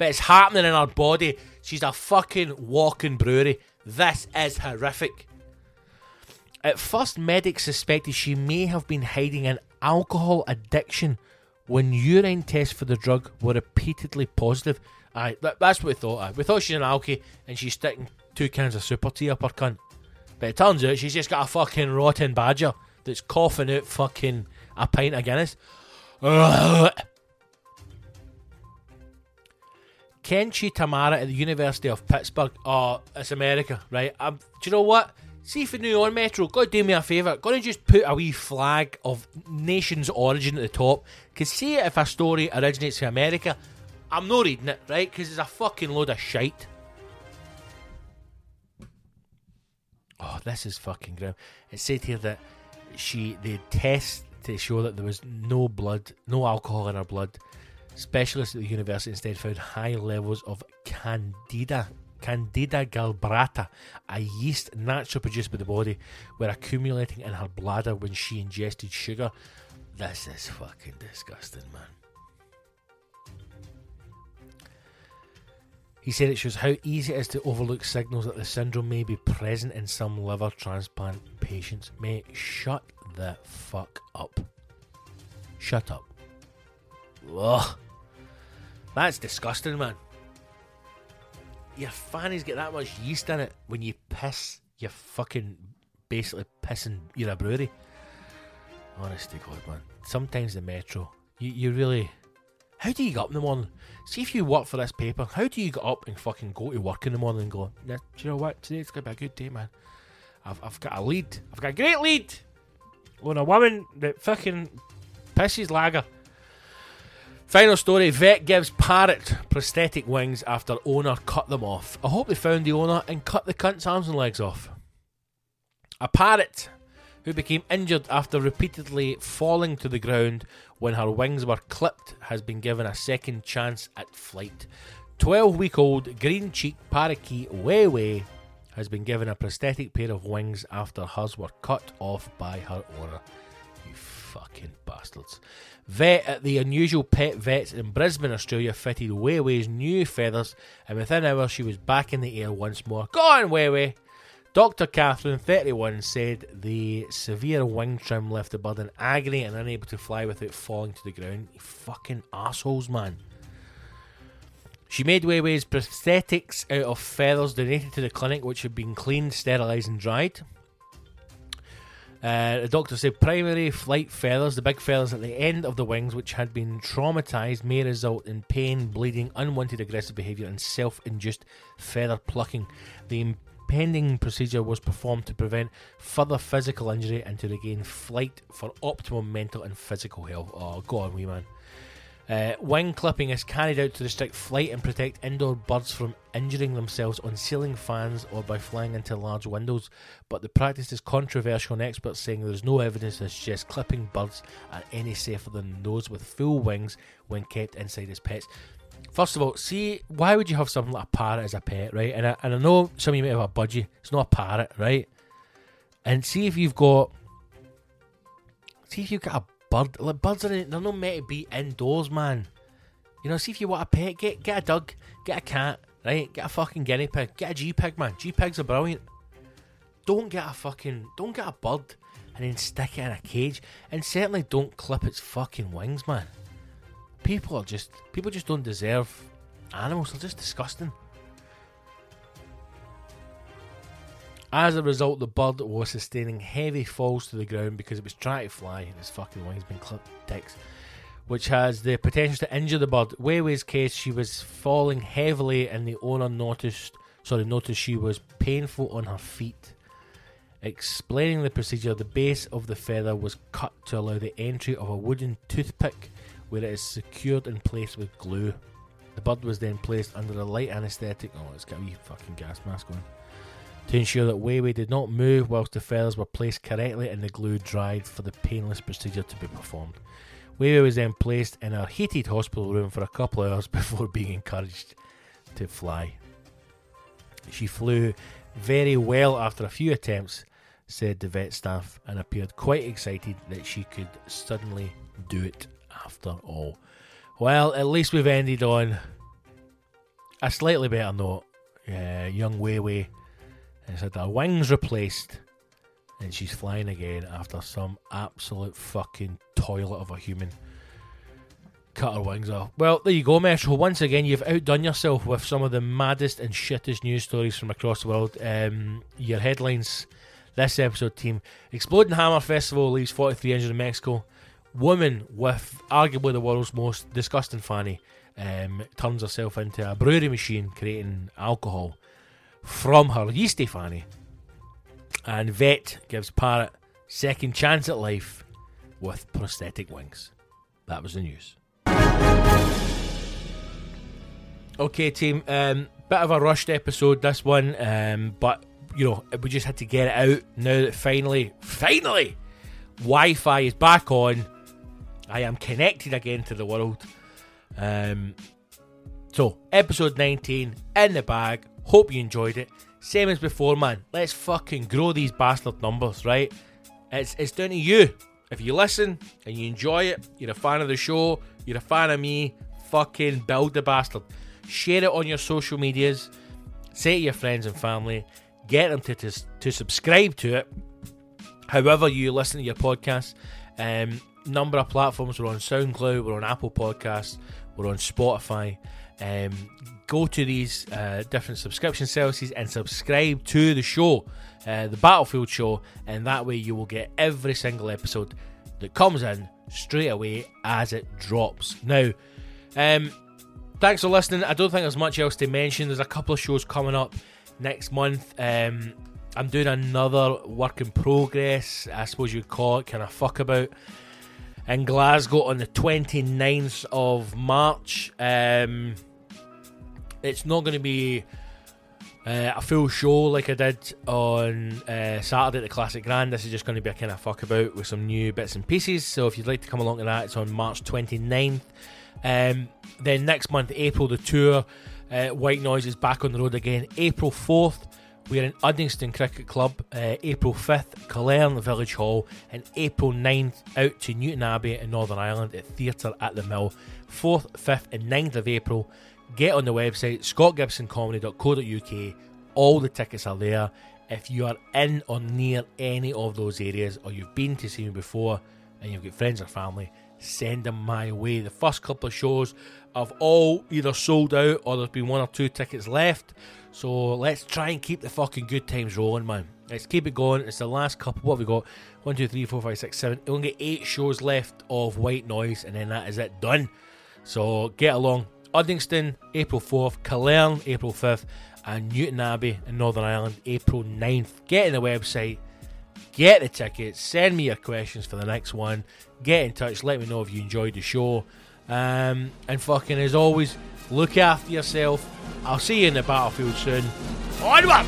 But it's happening in her body. She's a fucking walking brewery. This is horrific. At first, medics suspected she may have been hiding an alcohol addiction when urine tests for the drug were repeatedly positive. Aye, that, that's what we thought. Aye. We thought she's an alky and she's sticking two cans of super tea up her cunt. But it turns out she's just got a fucking rotten badger that's coughing out fucking a pint of Guinness. Kenchi Tamara at the University of Pittsburgh. Oh, it's America, right? Um, do you know what? See if you knew on Metro, go do me a favour. Go and just put a wee flag of nation's origin at the top. Because see if a story originates from America, I'm not reading it, right? Because it's a fucking load of shite. Oh, this is fucking grim. It said here that she they test to show that there was no blood, no alcohol in her blood. Specialists at the university instead found high levels of candida, candida glabrata, a yeast naturally produced by the body, were accumulating in her bladder when she ingested sugar. This is fucking disgusting, man. He said it shows how easy it is to overlook signals that the syndrome may be present in some liver transplant patients. Mate, shut the fuck up. Shut up. Ugh. That's disgusting, man. Your fannies get that much yeast in it when you piss. You're fucking basically pissing. You're a brewery. Honestly, God, man. Sometimes the metro, you, you really. How do you get up in the morning? See if you work for this paper. How do you get up and fucking go to work in the morning and go, do you know what? Today's gonna be a good day, man. I've, I've got a lead. I've got a great lead on a woman that fucking pisses lager. Final story vet gives parrot prosthetic wings after owner cut them off. I hope they found the owner and cut the cunt's arms and legs off. A parrot who became injured after repeatedly falling to the ground when her wings were clipped has been given a second chance at flight. 12 week old green cheeked parakeet Wei Wei has been given a prosthetic pair of wings after hers were cut off by her owner. You fucking bastards. Vet at the Unusual Pet Vets in Brisbane, Australia fitted Wei Wei's new feathers, and within hours she was back in the air once more. Go on, Wei Wei! Dr. Catherine, 31, said the severe wing trim left the bird in agony and unable to fly without falling to the ground. You fucking assholes, man. She made Wei Wei's prosthetics out of feathers donated to the clinic, which had been cleaned, sterilised, and dried. Uh, the doctor said primary flight feathers, the big feathers at the end of the wings, which had been traumatized, may result in pain, bleeding, unwanted aggressive behavior, and self induced feather plucking. The impending procedure was performed to prevent further physical injury and to regain flight for optimum mental and physical health. Oh, go on, wee man. Uh, wing clipping is carried out to restrict flight and protect indoor birds from injuring themselves on ceiling fans or by flying into large windows. But the practice is controversial, and experts saying there is no evidence to suggest clipping birds are any safer than those with full wings when kept inside as pets. First of all, see, why would you have something like a parrot as a pet, right? And I, and I know some of you may have a budgie, it's not a parrot, right? And see if you've got. See if you've got a bird. Like birds are they're not meant to be indoors, man. You know, see if you want a pet, get get a dog, get a cat, right? Get a fucking guinea pig, get a G pig, man. G pigs are brilliant. Don't get a fucking don't get a bird and then stick it in a cage, and certainly don't clip its fucking wings, man. People are just people just don't deserve animals. They're just disgusting. As a result, the bird was sustaining heavy falls to the ground because it was trying to fly and his fucking wings been clipped dicks, which has the potential to injure the bird. Wei Wei's case, she was falling heavily and the owner noticed, sorry, noticed she was painful on her feet. Explaining the procedure, the base of the feather was cut to allow the entry of a wooden toothpick where it is secured in place with glue. The bird was then placed under a light anaesthetic. Oh, it's got a wee fucking gas mask on. To ensure that Weiwei did not move whilst the feathers were placed correctly and the glue dried for the painless procedure to be performed. Weiwei was then placed in a heated hospital room for a couple of hours before being encouraged to fly. She flew very well after a few attempts, said the vet staff, and appeared quite excited that she could suddenly do it after all. Well, at least we've ended on a slightly better note. Yeah, young Weiwei has had her wings replaced and she's flying again after some absolute fucking toilet of a human cut her wings off. Well, there you go, Metro. Once again, you've outdone yourself with some of the maddest and shittest news stories from across the world. Um, your headlines this episode, team Exploding Hammer Festival leaves 43 injured in Mexico. Woman with arguably the world's most disgusting fanny um, turns herself into a brewery machine creating alcohol from her yeasty fanny. And vet gives parrot second chance at life with prosthetic wings. That was the news. Okay, team. Um, bit of a rushed episode this one, um, but you know we just had to get it out now that finally, finally, Wi-Fi is back on. I am connected again to the world. Um, so episode 19 in the bag. Hope you enjoyed it. Same as before, man. Let's fucking grow these bastard numbers, right? It's it's down to you. If you listen and you enjoy it, you're a fan of the show, you're a fan of me, fucking build the bastard. Share it on your social medias. Say to your friends and family. Get them to, to, to subscribe to it. However, you listen to your podcast. Um, number of platforms. We're on SoundCloud, we're on Apple Podcasts, we're on Spotify. Um, go to these uh, different subscription services and subscribe to the show, uh, the Battlefield show, and that way you will get every single episode that comes in straight away as it drops. Now, um, thanks for listening. I don't think there's much else to mention. There's a couple of shows coming up next month. Um, I'm doing another work in progress, I suppose you'd call it, kind of fuck about in Glasgow on the 29th of March. Um, it's not going to be uh, a full show like I did on uh, Saturday at the Classic Grand. This is just going to be a kind of fuck about with some new bits and pieces. So if you'd like to come along to that, it's on March 29th. Um, then next month, April, the tour, uh, White Noise is back on the road again. April 4th, we're in Uddingston Cricket Club. Uh, April 5th, Killearn Village Hall. And April 9th, out to Newtownabbey in Northern Ireland at Theatre at the Mill. 4th, 5th, and 9th of April get on the website scottgibsoncomedy.co.uk. All the tickets are there. If you are in or near any of those areas, or you've been to see me before and you've got friends or family, send them my way. The first couple of shows have all either sold out or there's been one or two tickets left. So let's try and keep the fucking good times rolling, man. Let's keep it going. It's the last couple. What have we got? One, two, three, four, five, six, seven. We only get eight shows left of White Noise, and then that is it done. So get along. Uddingston, April 4th, Killearn, April 5th, and Newtownabbey in Northern Ireland, April 9th. Get in the website, get the tickets, send me your questions for the next one, get in touch, let me know if you enjoyed the show. Um, and fucking, as always, look after yourself. I'll see you in the battlefield soon. Onward!